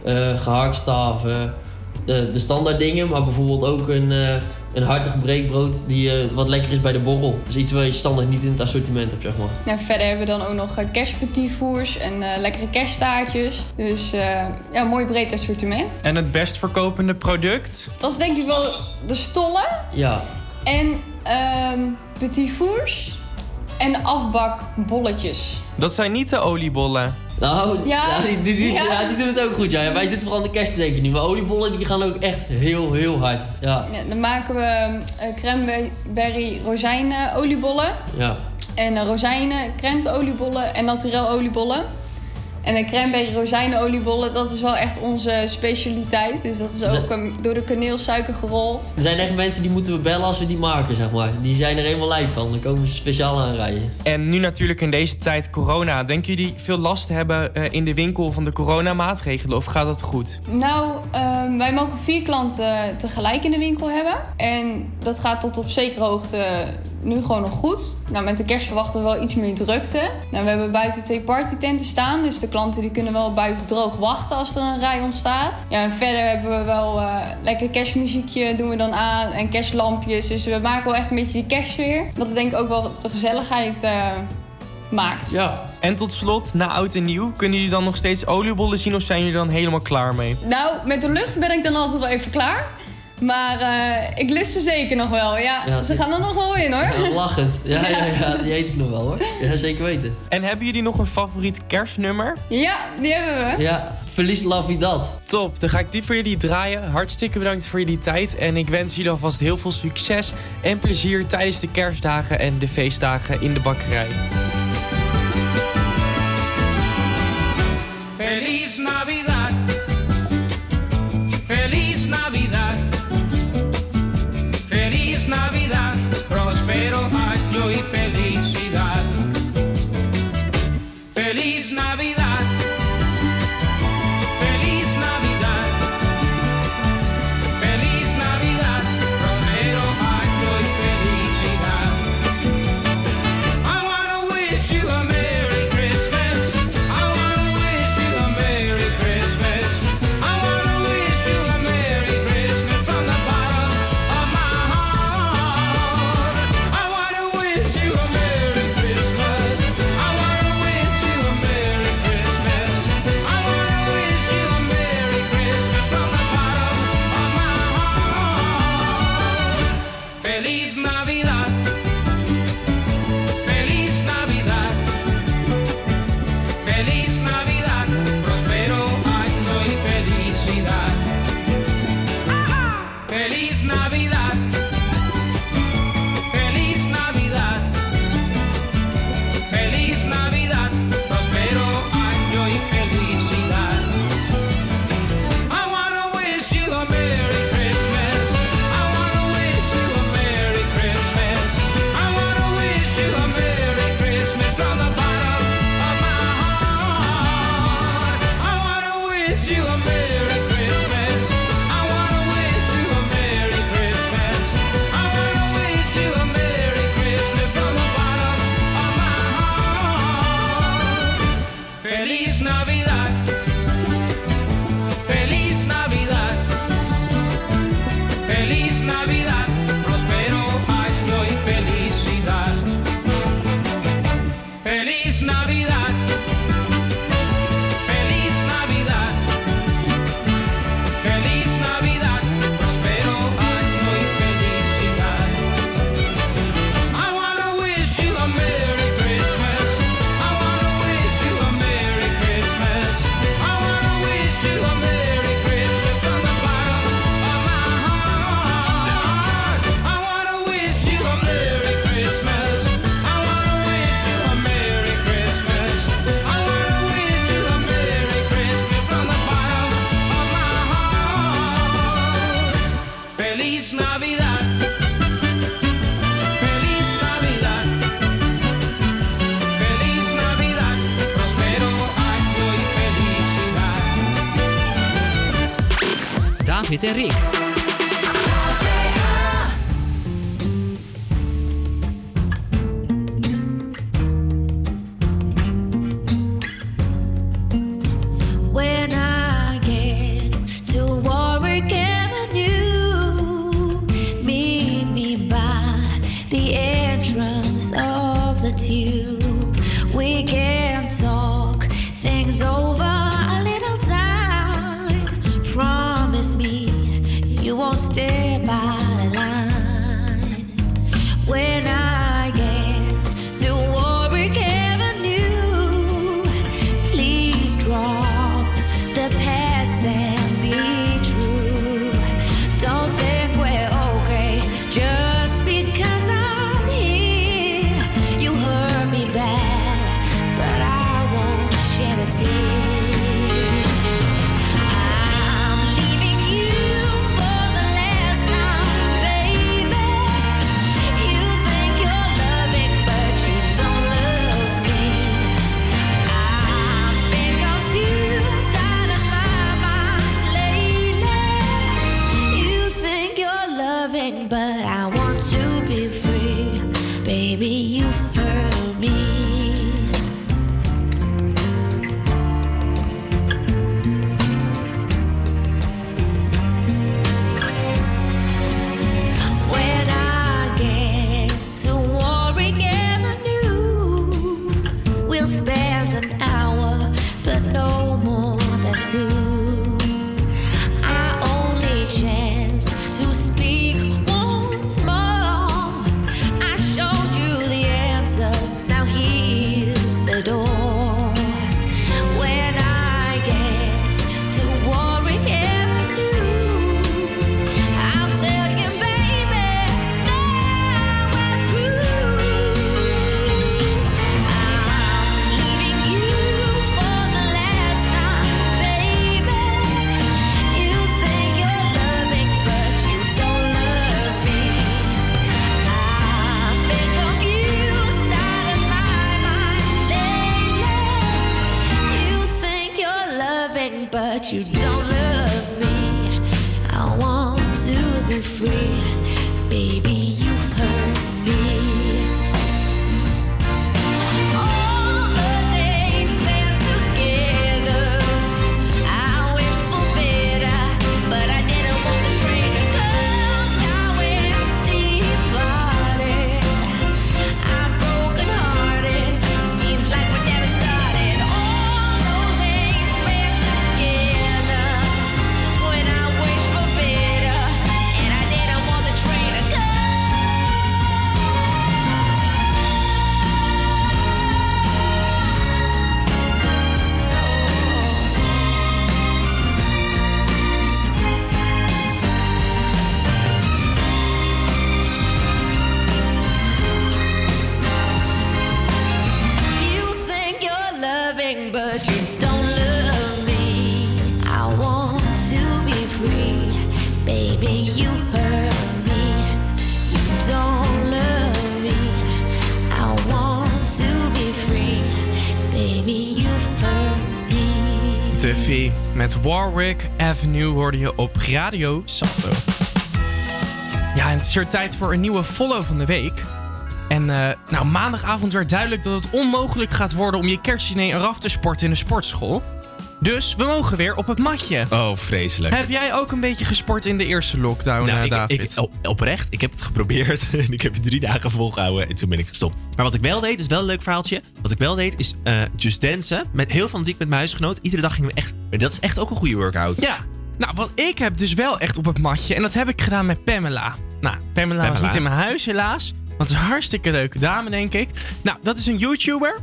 eh gehaktstaven. De, de standaard dingen. Maar bijvoorbeeld ook een, eh, een hartig breekbrood die eh, wat lekker is bij de borrel. Dus iets wat je standaard niet in het assortiment hebt, zeg maar. Nou, verder hebben we dan ook nog uh, kerstpetitfours en eh, lekkere kerststaartjes. Dus eh, ja, een mooi breed assortiment. En het best verkopende product? Dat is denk ik wel de stollen Ja, en ehm petitfours en afbakbolletjes. Dat zijn niet de oliebollen. Nou, Ja. ja, die, die, die, Ja. ja, die doen het ook goed. Ja. Wij zitten vooral aan de kerst te denken nu. Maar oliebollen die gaan ook echt heel, heel hard. Ja, Ja, dan maken we uh, cranberry rozijnen oliebollen. ja. En uh, rozijnen krentenoliebollen en naturel oliebollen. En de cranberry rozijnenoliebollen, dat is wel echt onze specialiteit. Dus dat is ook door de kaneelsuiker gerold. Er zijn echt mensen die moeten we bellen als we die maken, zeg maar. Die zijn er helemaal lijp van. Dan komen ze speciaal aanrijden. En nu natuurlijk in deze tijd corona. Denken jullie veel last te hebben eh, in de winkel van de coronamaatregelen? Of gaat dat goed? Nou, um, wij mogen vier klanten tegelijk in de winkel hebben. En dat gaat tot op zekere hoogte nu gewoon nog goed. Nou, met de kerst verwachten we wel iets meer drukte. Nou, we hebben buiten twee partytenten staan. Dus de klanten die kunnen wel buiten droog wachten als er een rij ontstaat. Ja, en verder hebben we wel uh, lekker kerstmuziekje doen we dan aan. En kerstlampjes. Dus we maken wel echt een beetje die kerstsfeer. Wat ik denk ook wel de gezelligheid uh, maakt. Ja. En tot slot, na oud en nieuw, kunnen jullie dan nog steeds oliebollen zien of zijn jullie dan helemaal klaar mee? Nou, met de lucht ben ik dan altijd wel even klaar. Maar uh, ik lust ze zeker nog wel. Ja, ja ze die... gaan er nog wel in hoor. Ja, lachend. Ja, ja, ja, die eet ik nog wel hoor. Ja, zeker weten. En hebben jullie nog een favoriet kerstnummer? Ja, die hebben we. Ja, Verlies La Vidad. Top, dan ga ik die voor jullie draaien. Hartstikke bedankt voor jullie tijd. En ik wens jullie alvast heel veel succes en plezier tijdens de kerstdagen en de feestdagen in de bakkerij. Feliz Navidad. Feliz Navidad. 2025 рік. Warwick Avenue hoorde je op Radio Salto. Ja, en het is weer tijd voor een nieuwe follow van de week. En eh, nou, maandagavond werd duidelijk dat het onmogelijk gaat worden om je kerstdiner eraf te sporten in de sportschool. Dus we mogen weer op het matje. Oh, vreselijk. Heb jij ook een beetje gesport in de eerste lockdown, Nou, eh, ik, David? ik, op- oprecht, ik heb het geprobeerd. en ik heb het drie dagen volgehouden en toen ben ik gestopt. Maar wat ik wel deed, is wel een leuk verhaaltje. Wat ik wel deed, is eh just dansen. Met heel fanatiek met mijn huisgenoot. Iedere dag gingen we echt... Dat is echt ook een goede workout. Ja, nou, wat ik heb dus wel echt op het matje. En dat heb ik gedaan met Pamela. Nou, Pamela, was Pamela. niet in mijn huis helaas. Want het is een hartstikke leuke dame, denk ik. Nou, dat is een YouTuber.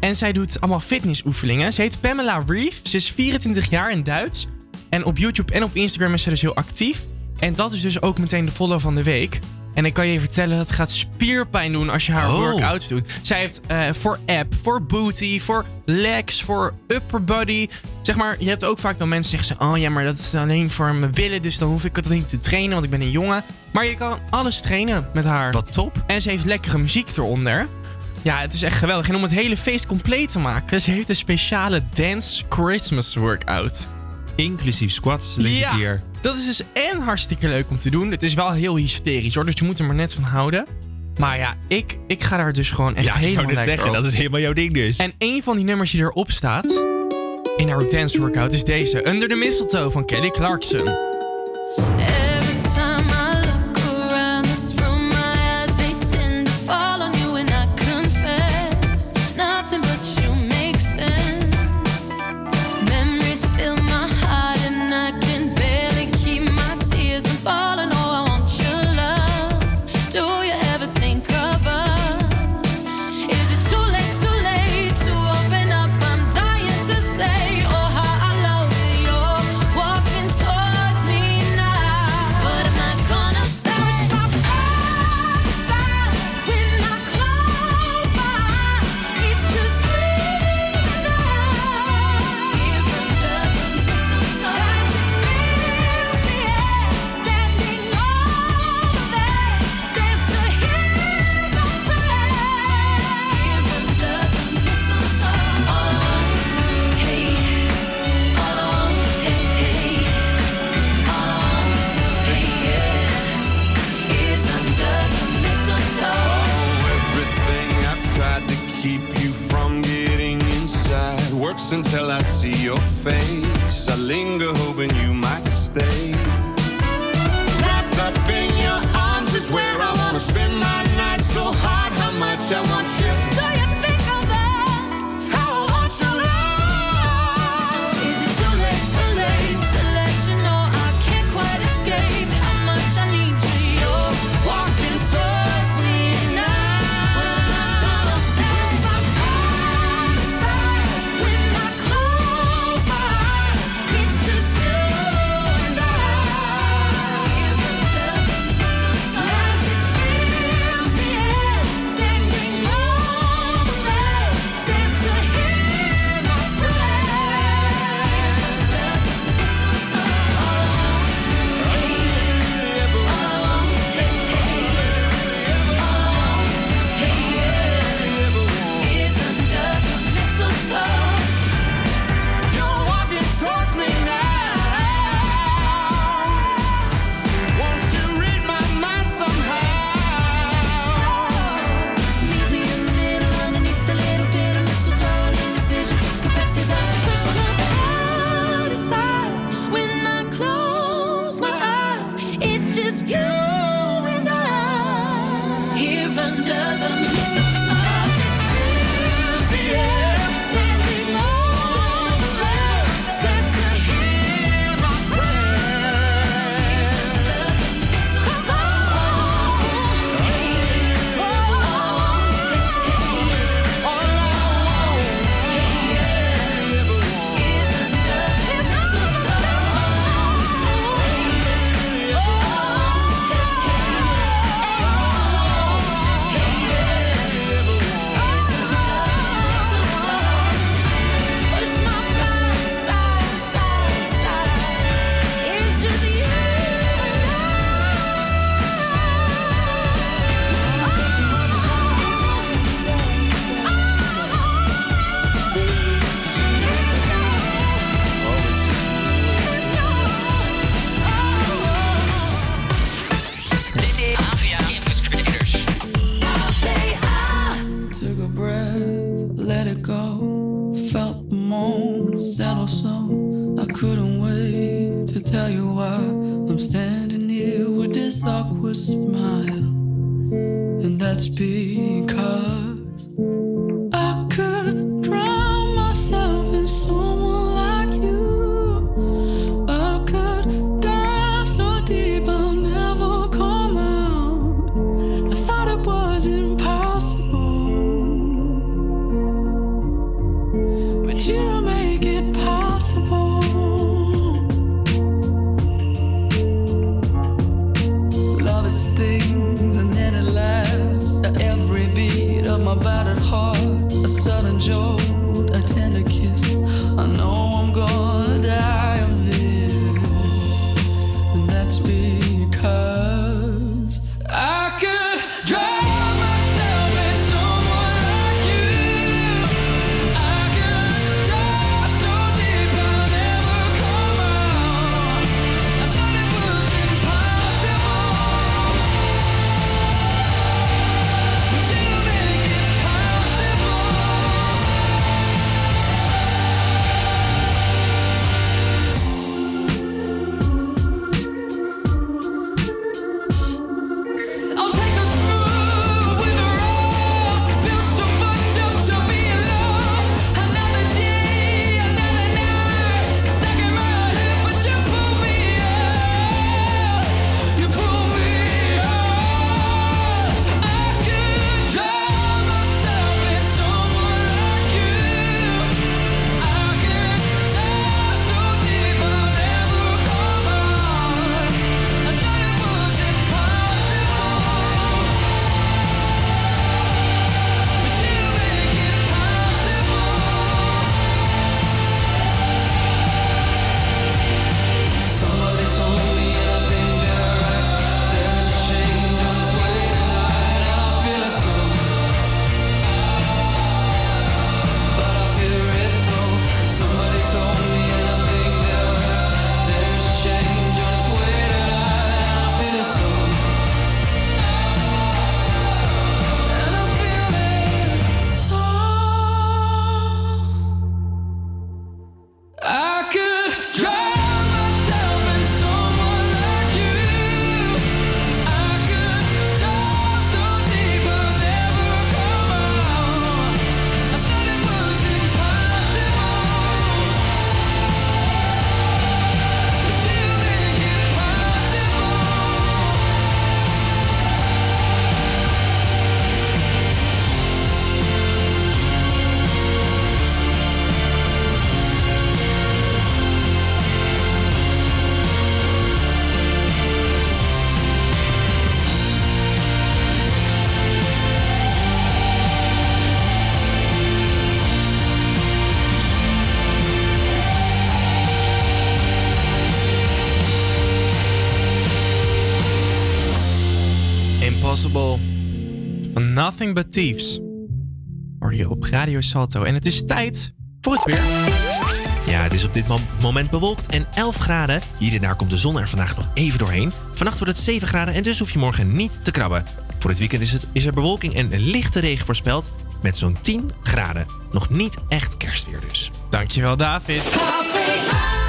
En zij doet allemaal fitnessoefeningen. Ze heet Pamela Reeve. Ze is 24 jaar in Duits. En op YouTube en op Instagram is ze dus heel actief. En dat is dus ook meteen de follow van de week. En ik kan je vertellen, dat gaat spierpijn doen als je haar Oh. workouts doet. Zij heeft eh, voor ab, voor booty, voor legs, voor upper body. Zeg maar, je hebt ook vaak dan mensen die zeggen... Oh ja, maar dat is alleen voor mijn billen, dus dan hoef ik het niet te trainen, want ik ben een jongen. Maar je kan alles trainen met haar. Wat top. En ze heeft lekkere muziek eronder. Ja, het is echt geweldig. En om het hele feest compleet te maken, ze heeft een speciale Dance Christmas workout. Inclusief squats deze ja, keer. Dat is dus en hartstikke leuk om te doen. Het is wel heel hysterisch hoor, dus je moet er maar net van houden. Maar ja, ik, ik ga daar dus gewoon echt ja, helemaal lekker zeggen, dat is helemaal jouw ding dus. En een van die nummers die erop staat in haar dance workout is deze. Under the Mistletoe van Kelly Clarkson. until I see your face. I linger hoping you might stay. Nothing But Thieves. Je op Radio Salto. En het is tijd voor het weer. Ja, het is op dit mom- moment bewolkt en 11 graden. Hier en daar komt de zon er vandaag nog even doorheen. Vannacht wordt het 7 graden en dus hoef je morgen niet te krabben. Voor het weekend is, het, is er bewolking en lichte regen voorspeld met zo'n 10 graden. Nog niet echt kerstweer dus. Dankjewel, David.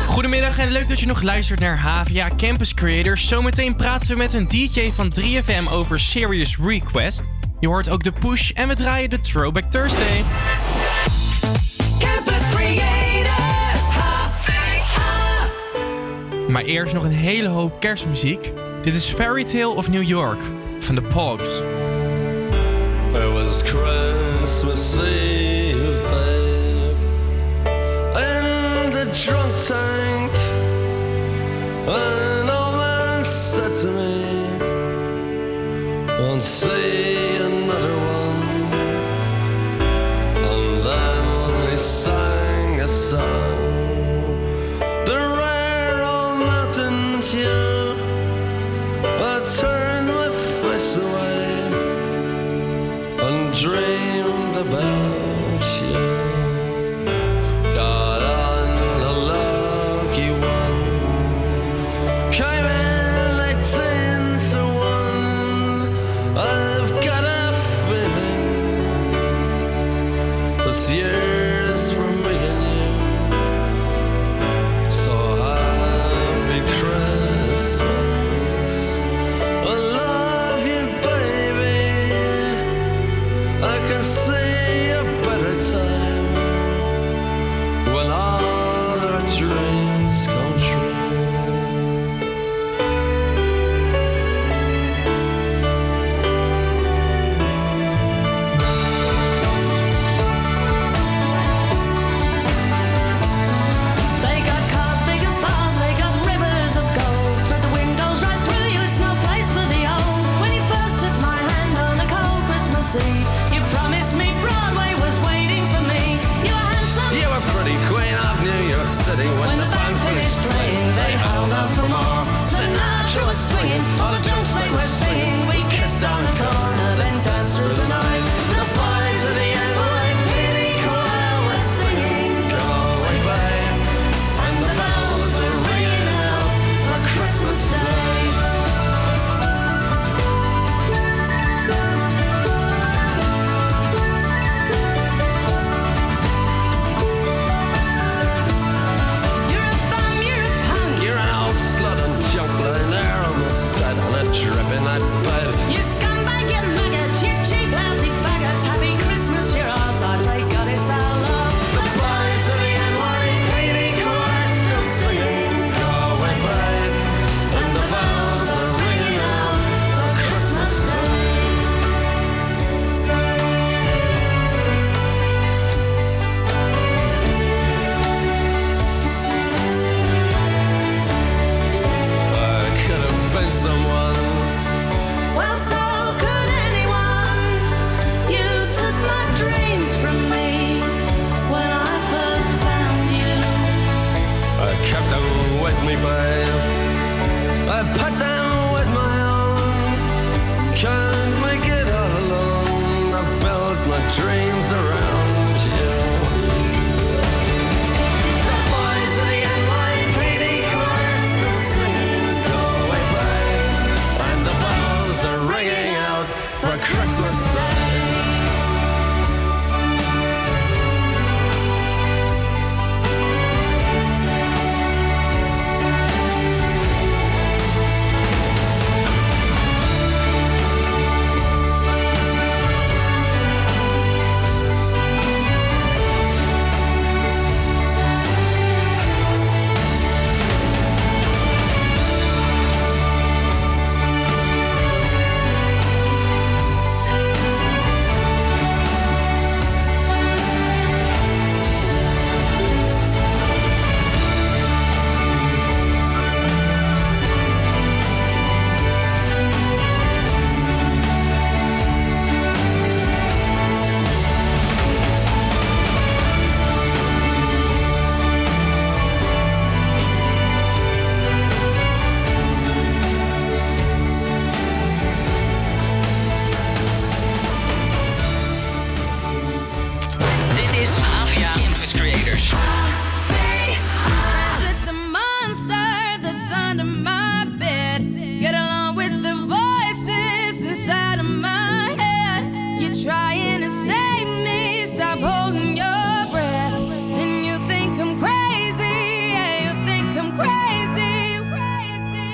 Goedemiddag en leuk dat je nog luistert naar HVA Campus Creators. Zometeen praten we met een DJ van 3FM over Serious Request. Je hoort ook de push en we draaien de Throwback Thursday. Campus Creators, HVA. Maar eerst nog een hele hoop kerstmuziek. Dit is Fairy Tale of New York van de Pogs. It was Christmas Eve, babe, in the drunk tank. An old man said to me, "Won't see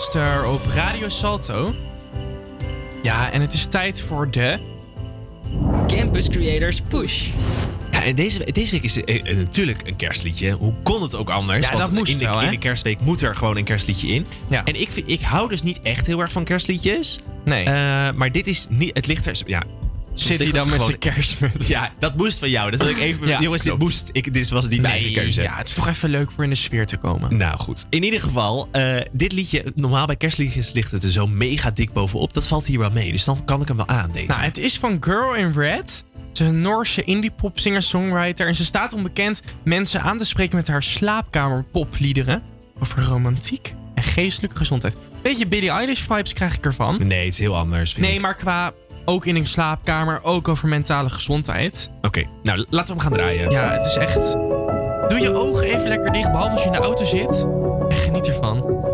Monster op Radio Salto. Ja, en het is tijd voor de... Campus Creators Push. Ja, en deze, deze week is eh, natuurlijk een kerstliedje. Hoe kon het ook anders? Ja, dat moest in de, wel, hè? in de kerstweek moet er gewoon een kerstliedje in. Ja. En ik, vind, ik hou dus niet echt heel erg van kerstliedjes. Nee. Eh, maar dit is niet... Het ligt er... Ja, Zit hij dan met zijn kerstmuts? Ja, dat moest van jou. Dat wil ik even... Ja, jongens, dit moest. Ik, dit was niet mijn Nee, eigen keuze. ja, het is toch even leuk voor in de sfeer te komen. Nou goed. In ieder geval, eh, dit liedje... Normaal bij kerstliedjes ligt het er zo mega dik bovenop. Dat valt hier wel mee. Dus dan kan ik hem wel aan, deze. Nou, het is van Girl in Red. Ze is een Noorse indie-pop singer-songwriter. En ze staat onbekend mensen aan te spreken met haar slaapkamer-popliederen. Over romantiek en geestelijke gezondheid. Beetje Billie Eilish vibes krijg ik ervan. Nee, het is heel anders. vind Nee, ik. maar qua ook in een slaapkamer, ook over mentale gezondheid. Oké, nou laten we hem gaan draaien. Ja, het is echt... Doe je ogen even lekker dicht, behalve als je in de auto zit. En geniet ervan.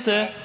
Studenten.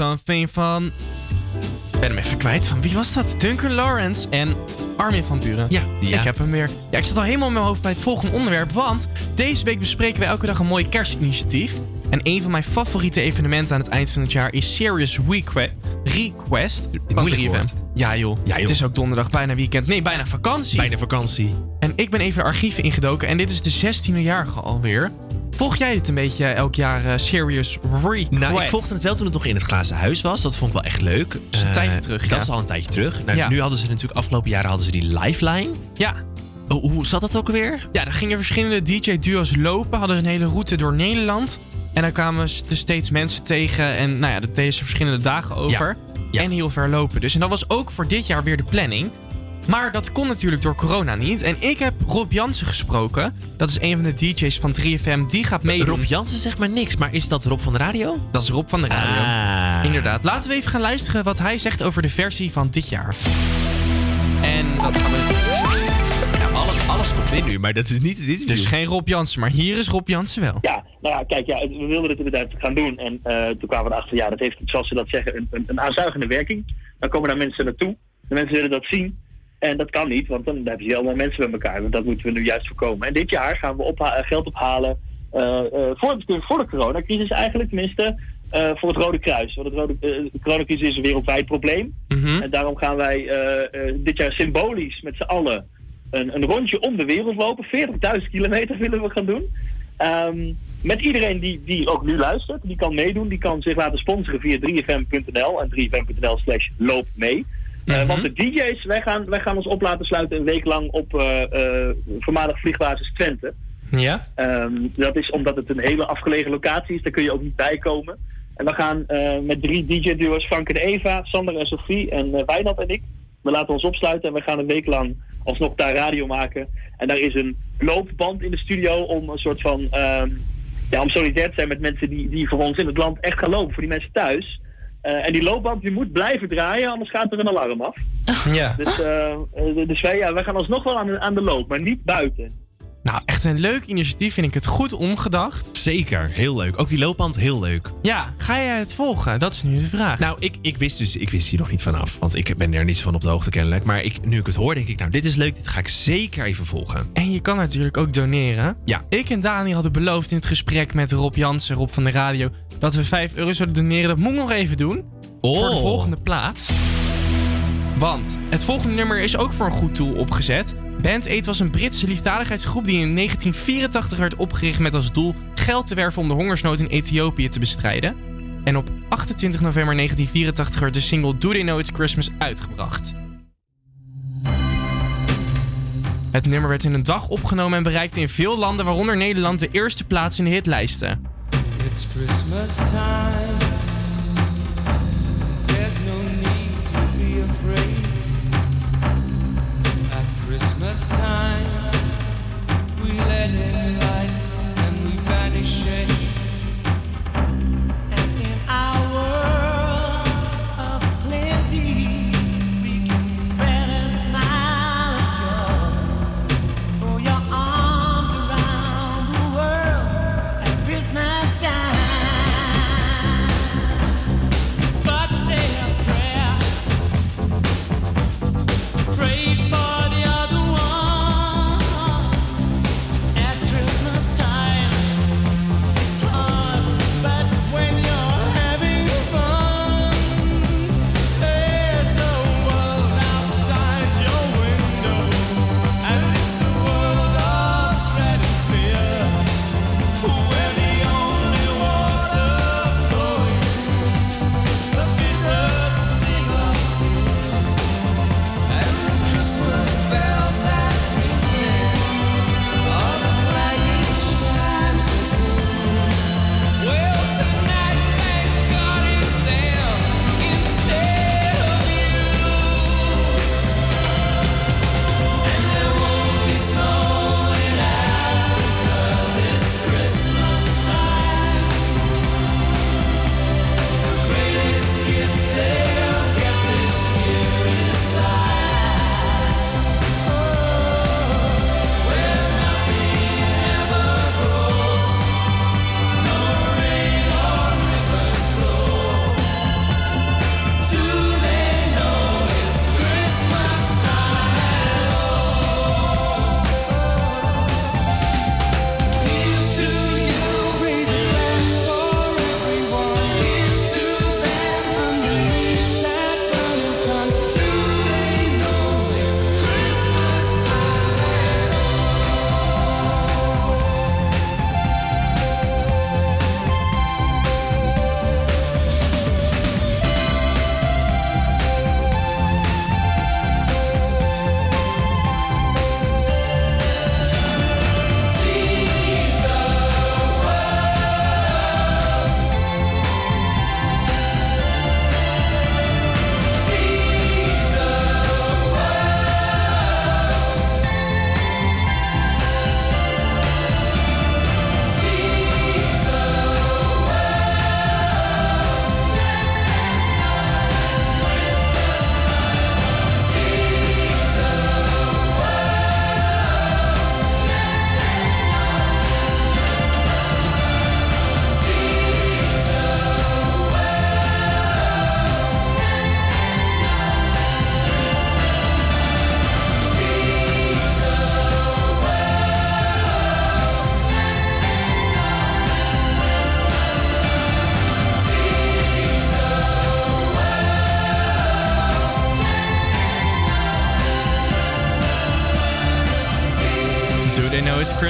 Something. Van... Ik ben hem even kwijt. Van wie was dat? Duncan Lawrence en Armin van Buren. Ja, ja. Ik heb hem weer. Ja, ik zat al helemaal in mijn hoofd bij het volgende onderwerp. Want deze week bespreken we elke dag een mooi kerstinitiatief. En een van mijn favoriete evenementen aan het eind van het jaar is Serious Request. Request van Moeilijk 3FM. woord. Ja joh. Ja, joh. Het is ook donderdag, bijna weekend. Nee, bijna vakantie. Bijna vakantie. En ik ben even de archieven ingedoken en dit is de 16e-jarige alweer. Volg jij dit een beetje elk jaar eh, Serious Request? Nou, ik volgde het wel toen het nog in het glazen huis was. Dat vond ik wel echt leuk. is een Eh, tijdje terug, Dat ja. is al een tijdje terug. Nou, Ja. Nu hadden ze natuurlijk afgelopen jaren hadden ze die lifeline. Ja. Oh, hoe zat dat ook alweer? Ja, er gingen verschillende DJ-duo's lopen. Hadden ze een hele route door Nederland. En dan kwamen ze er steeds mensen tegen. En nou ja, dat deden ze verschillende dagen over. En heel ver lopen dus. En dat was ook voor dit jaar weer de planning. Maar dat kon natuurlijk door corona niet. En ik heb Rob Jansen gesproken. Dat is een van de DJ's van 3FM. Die gaat meedoen. Rob Jansen zegt maar niks. Maar is dat Rob van de radio? Dat is Rob van de radio. Ah. Inderdaad. Laten we even gaan luisteren wat hij zegt over de versie van dit jaar. En dat gaan we... Ja, alles, alles komt in nu, maar dat is niet het interview. Dus geen Rob Jansen, maar hier is Rob Jansen wel. Ja, nou ja, kijk, ja, we wilden het inderdaad gaan doen. En eh, toen kwamen we erachter, ja, dat heeft, zoals ze dat zeggen, een, een, een aanzuigende werking. Dan komen daar mensen naartoe. De mensen willen dat zien. En dat kan niet, want dan heb je allemaal mensen bij elkaar. Want dat moeten we nu juist voorkomen. En dit jaar gaan we opha- eh, geld ophalen eh, eh, voor, de, voor de coronacrisis eigenlijk, tenminste. voor het Rode Kruis. Want het rode, de coronacrisis is een wereldwijd probleem. Mhm. En daarom gaan wij dit jaar symbolisch met z'n allen een, een rondje om de wereld lopen. 40.000 kilometer willen we gaan doen. Ehm, met iedereen die, die ook nu luistert, die kan meedoen. Die kan zich laten sponsoren via 3fm.nl en 3fm.nl slash loop mee. Eh, want de DJ's, wij gaan, wij gaan ons op laten sluiten een week lang op eh, eh, voormalig vliegbasis Twente. Ja? Ehm, dat is omdat het een hele afgelegen locatie is, daar kun je ook niet bij komen. En we gaan met drie DJ-duo's, Frank en Eva, Sander en Sophie en uh, Wijnand en ik. We laten ons opsluiten en we gaan een week lang alsnog daar radio maken. En daar is een loopband in de studio om een soort van... ehm, ja, om solidair te zijn met mensen die, die voor ons in het land echt gaan lopen, voor die mensen thuis. Eh, en die loopband die moet blijven draaien, anders gaat er een alarm af. Ja. Dus, eh, eh, dus wij, ja, wij gaan alsnog wel aan de, aan de loop, maar niet buiten. Nou, echt een leuk initiatief. Vind ik het goed omgedacht. Zeker, heel leuk. Ook die loopband, heel leuk. Ja, ga jij het volgen? Dat is nu de vraag. Nou, ik, ik wist dus, ik wist hier nog niet vanaf. Want ik ben er niet zo van op de hoogte kennelijk. Maar ik, nu ik het hoor, denk ik, nou, dit is leuk. Dit ga ik zeker even volgen. En je kan natuurlijk ook doneren. Ja. Ik en Dani hadden beloofd in het gesprek met Rob Jansen, Rob van de radio, dat we 5 euro zouden doneren. Dat moet ik nog even doen. Voor de Oh. volgende plaat. Want het volgende nummer is ook voor een goed doel opgezet. Band Aid was een Britse liefdadigheidsgroep die in 1984 werd opgericht met als doel geld te werven om de hongersnood in Ethiopië te bestrijden. En op 28 november 1984 werd de single Do They Know It's Christmas uitgebracht. Het nummer werd in een dag opgenomen en bereikte in veel landen, waaronder Nederland, de eerste plaats in de hitlijsten. It's Christmas time. There's no need to be afraid. At Christmas time, we let in light and we banish shade.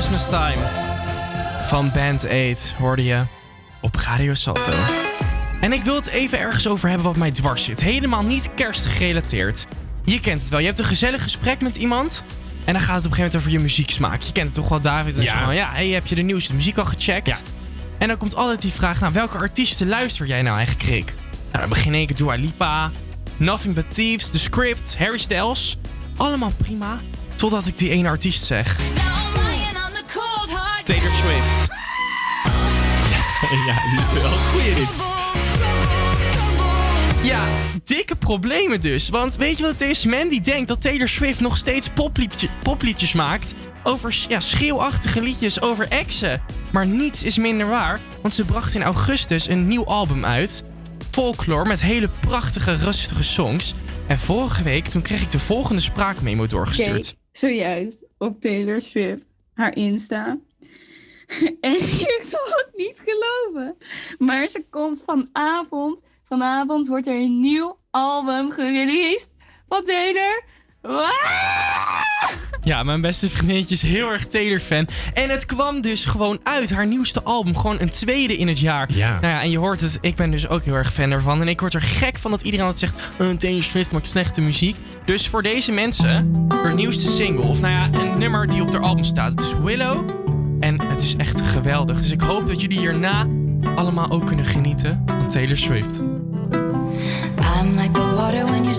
Christmas Time? Van Band 8 hoorde je op Radio Salto. En ik wil het even ergens over hebben wat mij dwars zit. Helemaal niet kerstgerelateerd. Je kent het wel. Je hebt een gezellig gesprek met iemand. En dan gaat het op een gegeven moment over je muzieksmaak. Je kent het toch wel, David? Dat Ja. van, ja, hey, heb je de nieuwste muziek al gecheckt? Ja. En dan komt altijd die vraag, nou, welke artiesten luister jij nou eigenlijk, Rick? Nou, dan begin ik Dua Lipa, Nothing But Thieves, The Script, Harry Styles. Allemaal prima, totdat ik die ene artiest zeg. Swift. ja, die is wel dit. Ja, dikke problemen dus. Want weet je wat het is? Mandy denkt dat Taylor Swift nog steeds popliedje- popliedjes maakt. Over ja, schreeuwachtige liedjes over exen. Maar niets is minder waar. Want ze bracht in augustus een nieuw album uit. Folklore met hele prachtige, rustige songs. En vorige week toen kreeg ik de volgende spraakmemo doorgestuurd. Keek zojuist op Taylor Swift, haar Insta. En ik zal het niet geloven. Maar ze komt vanavond. Vanavond wordt er een nieuw album gereleased van Taylor. Ja, mijn beste vriendinnetje is heel erg Taylor-fan. En het kwam dus gewoon uit. Haar nieuwste album. Gewoon een tweede in het jaar. Ja. Nou ja, en je hoort het. Ik ben dus ook heel erg fan ervan. En ik word er gek van dat iedereen altijd zegt... "Eh, Taylor Swift maakt slechte muziek. Dus voor deze mensen... Haar nieuwste single. Of nou ja, een nummer die op haar album staat. Het is Willow. En het is echt geweldig. Dus ik hoop dat jullie hierna allemaal ook kunnen genieten van Taylor Swift. I'm like the water when your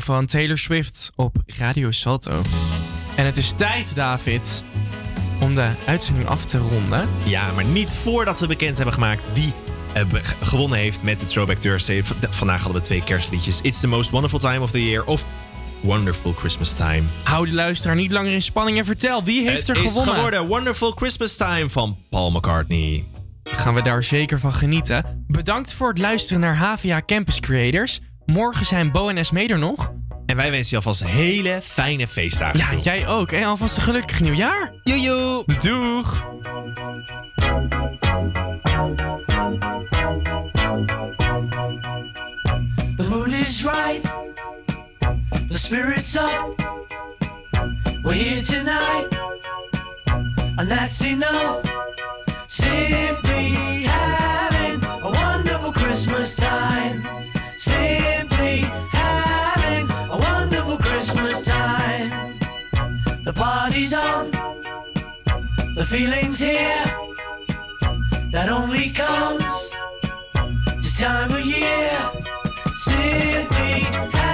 Van Taylor Swift op Radio Salto. En het is tijd, David, om de uitzending af te ronden. Ja, maar niet voordat we bekend hebben gemaakt wie eh, gewonnen heeft met het Throwback Thursday. V- Vandaag hadden we twee kerstliedjes. It's the most wonderful time of the year of Wonderful Christmas Time. Hou de luisteraar niet langer in spanning en vertel, wie heeft het er is gewonnen? geworden Wonderful Christmas Time van Paul McCartney. Gaan we daar zeker van genieten. Bedankt voor het luisteren naar HVA Campus Creators. Morgen zijn Bo en Esme er nog. En wij wensen je alvast hele fijne feestdagen ja, toe. jij ook. En alvast een gelukkig nieuwjaar. Jojo. Doeg. The moon is right. The spirit's up. We're here tonight. And that's enough. Simply having a wonderful Christmas time. The feeling's here that only comes this time of year. Simply.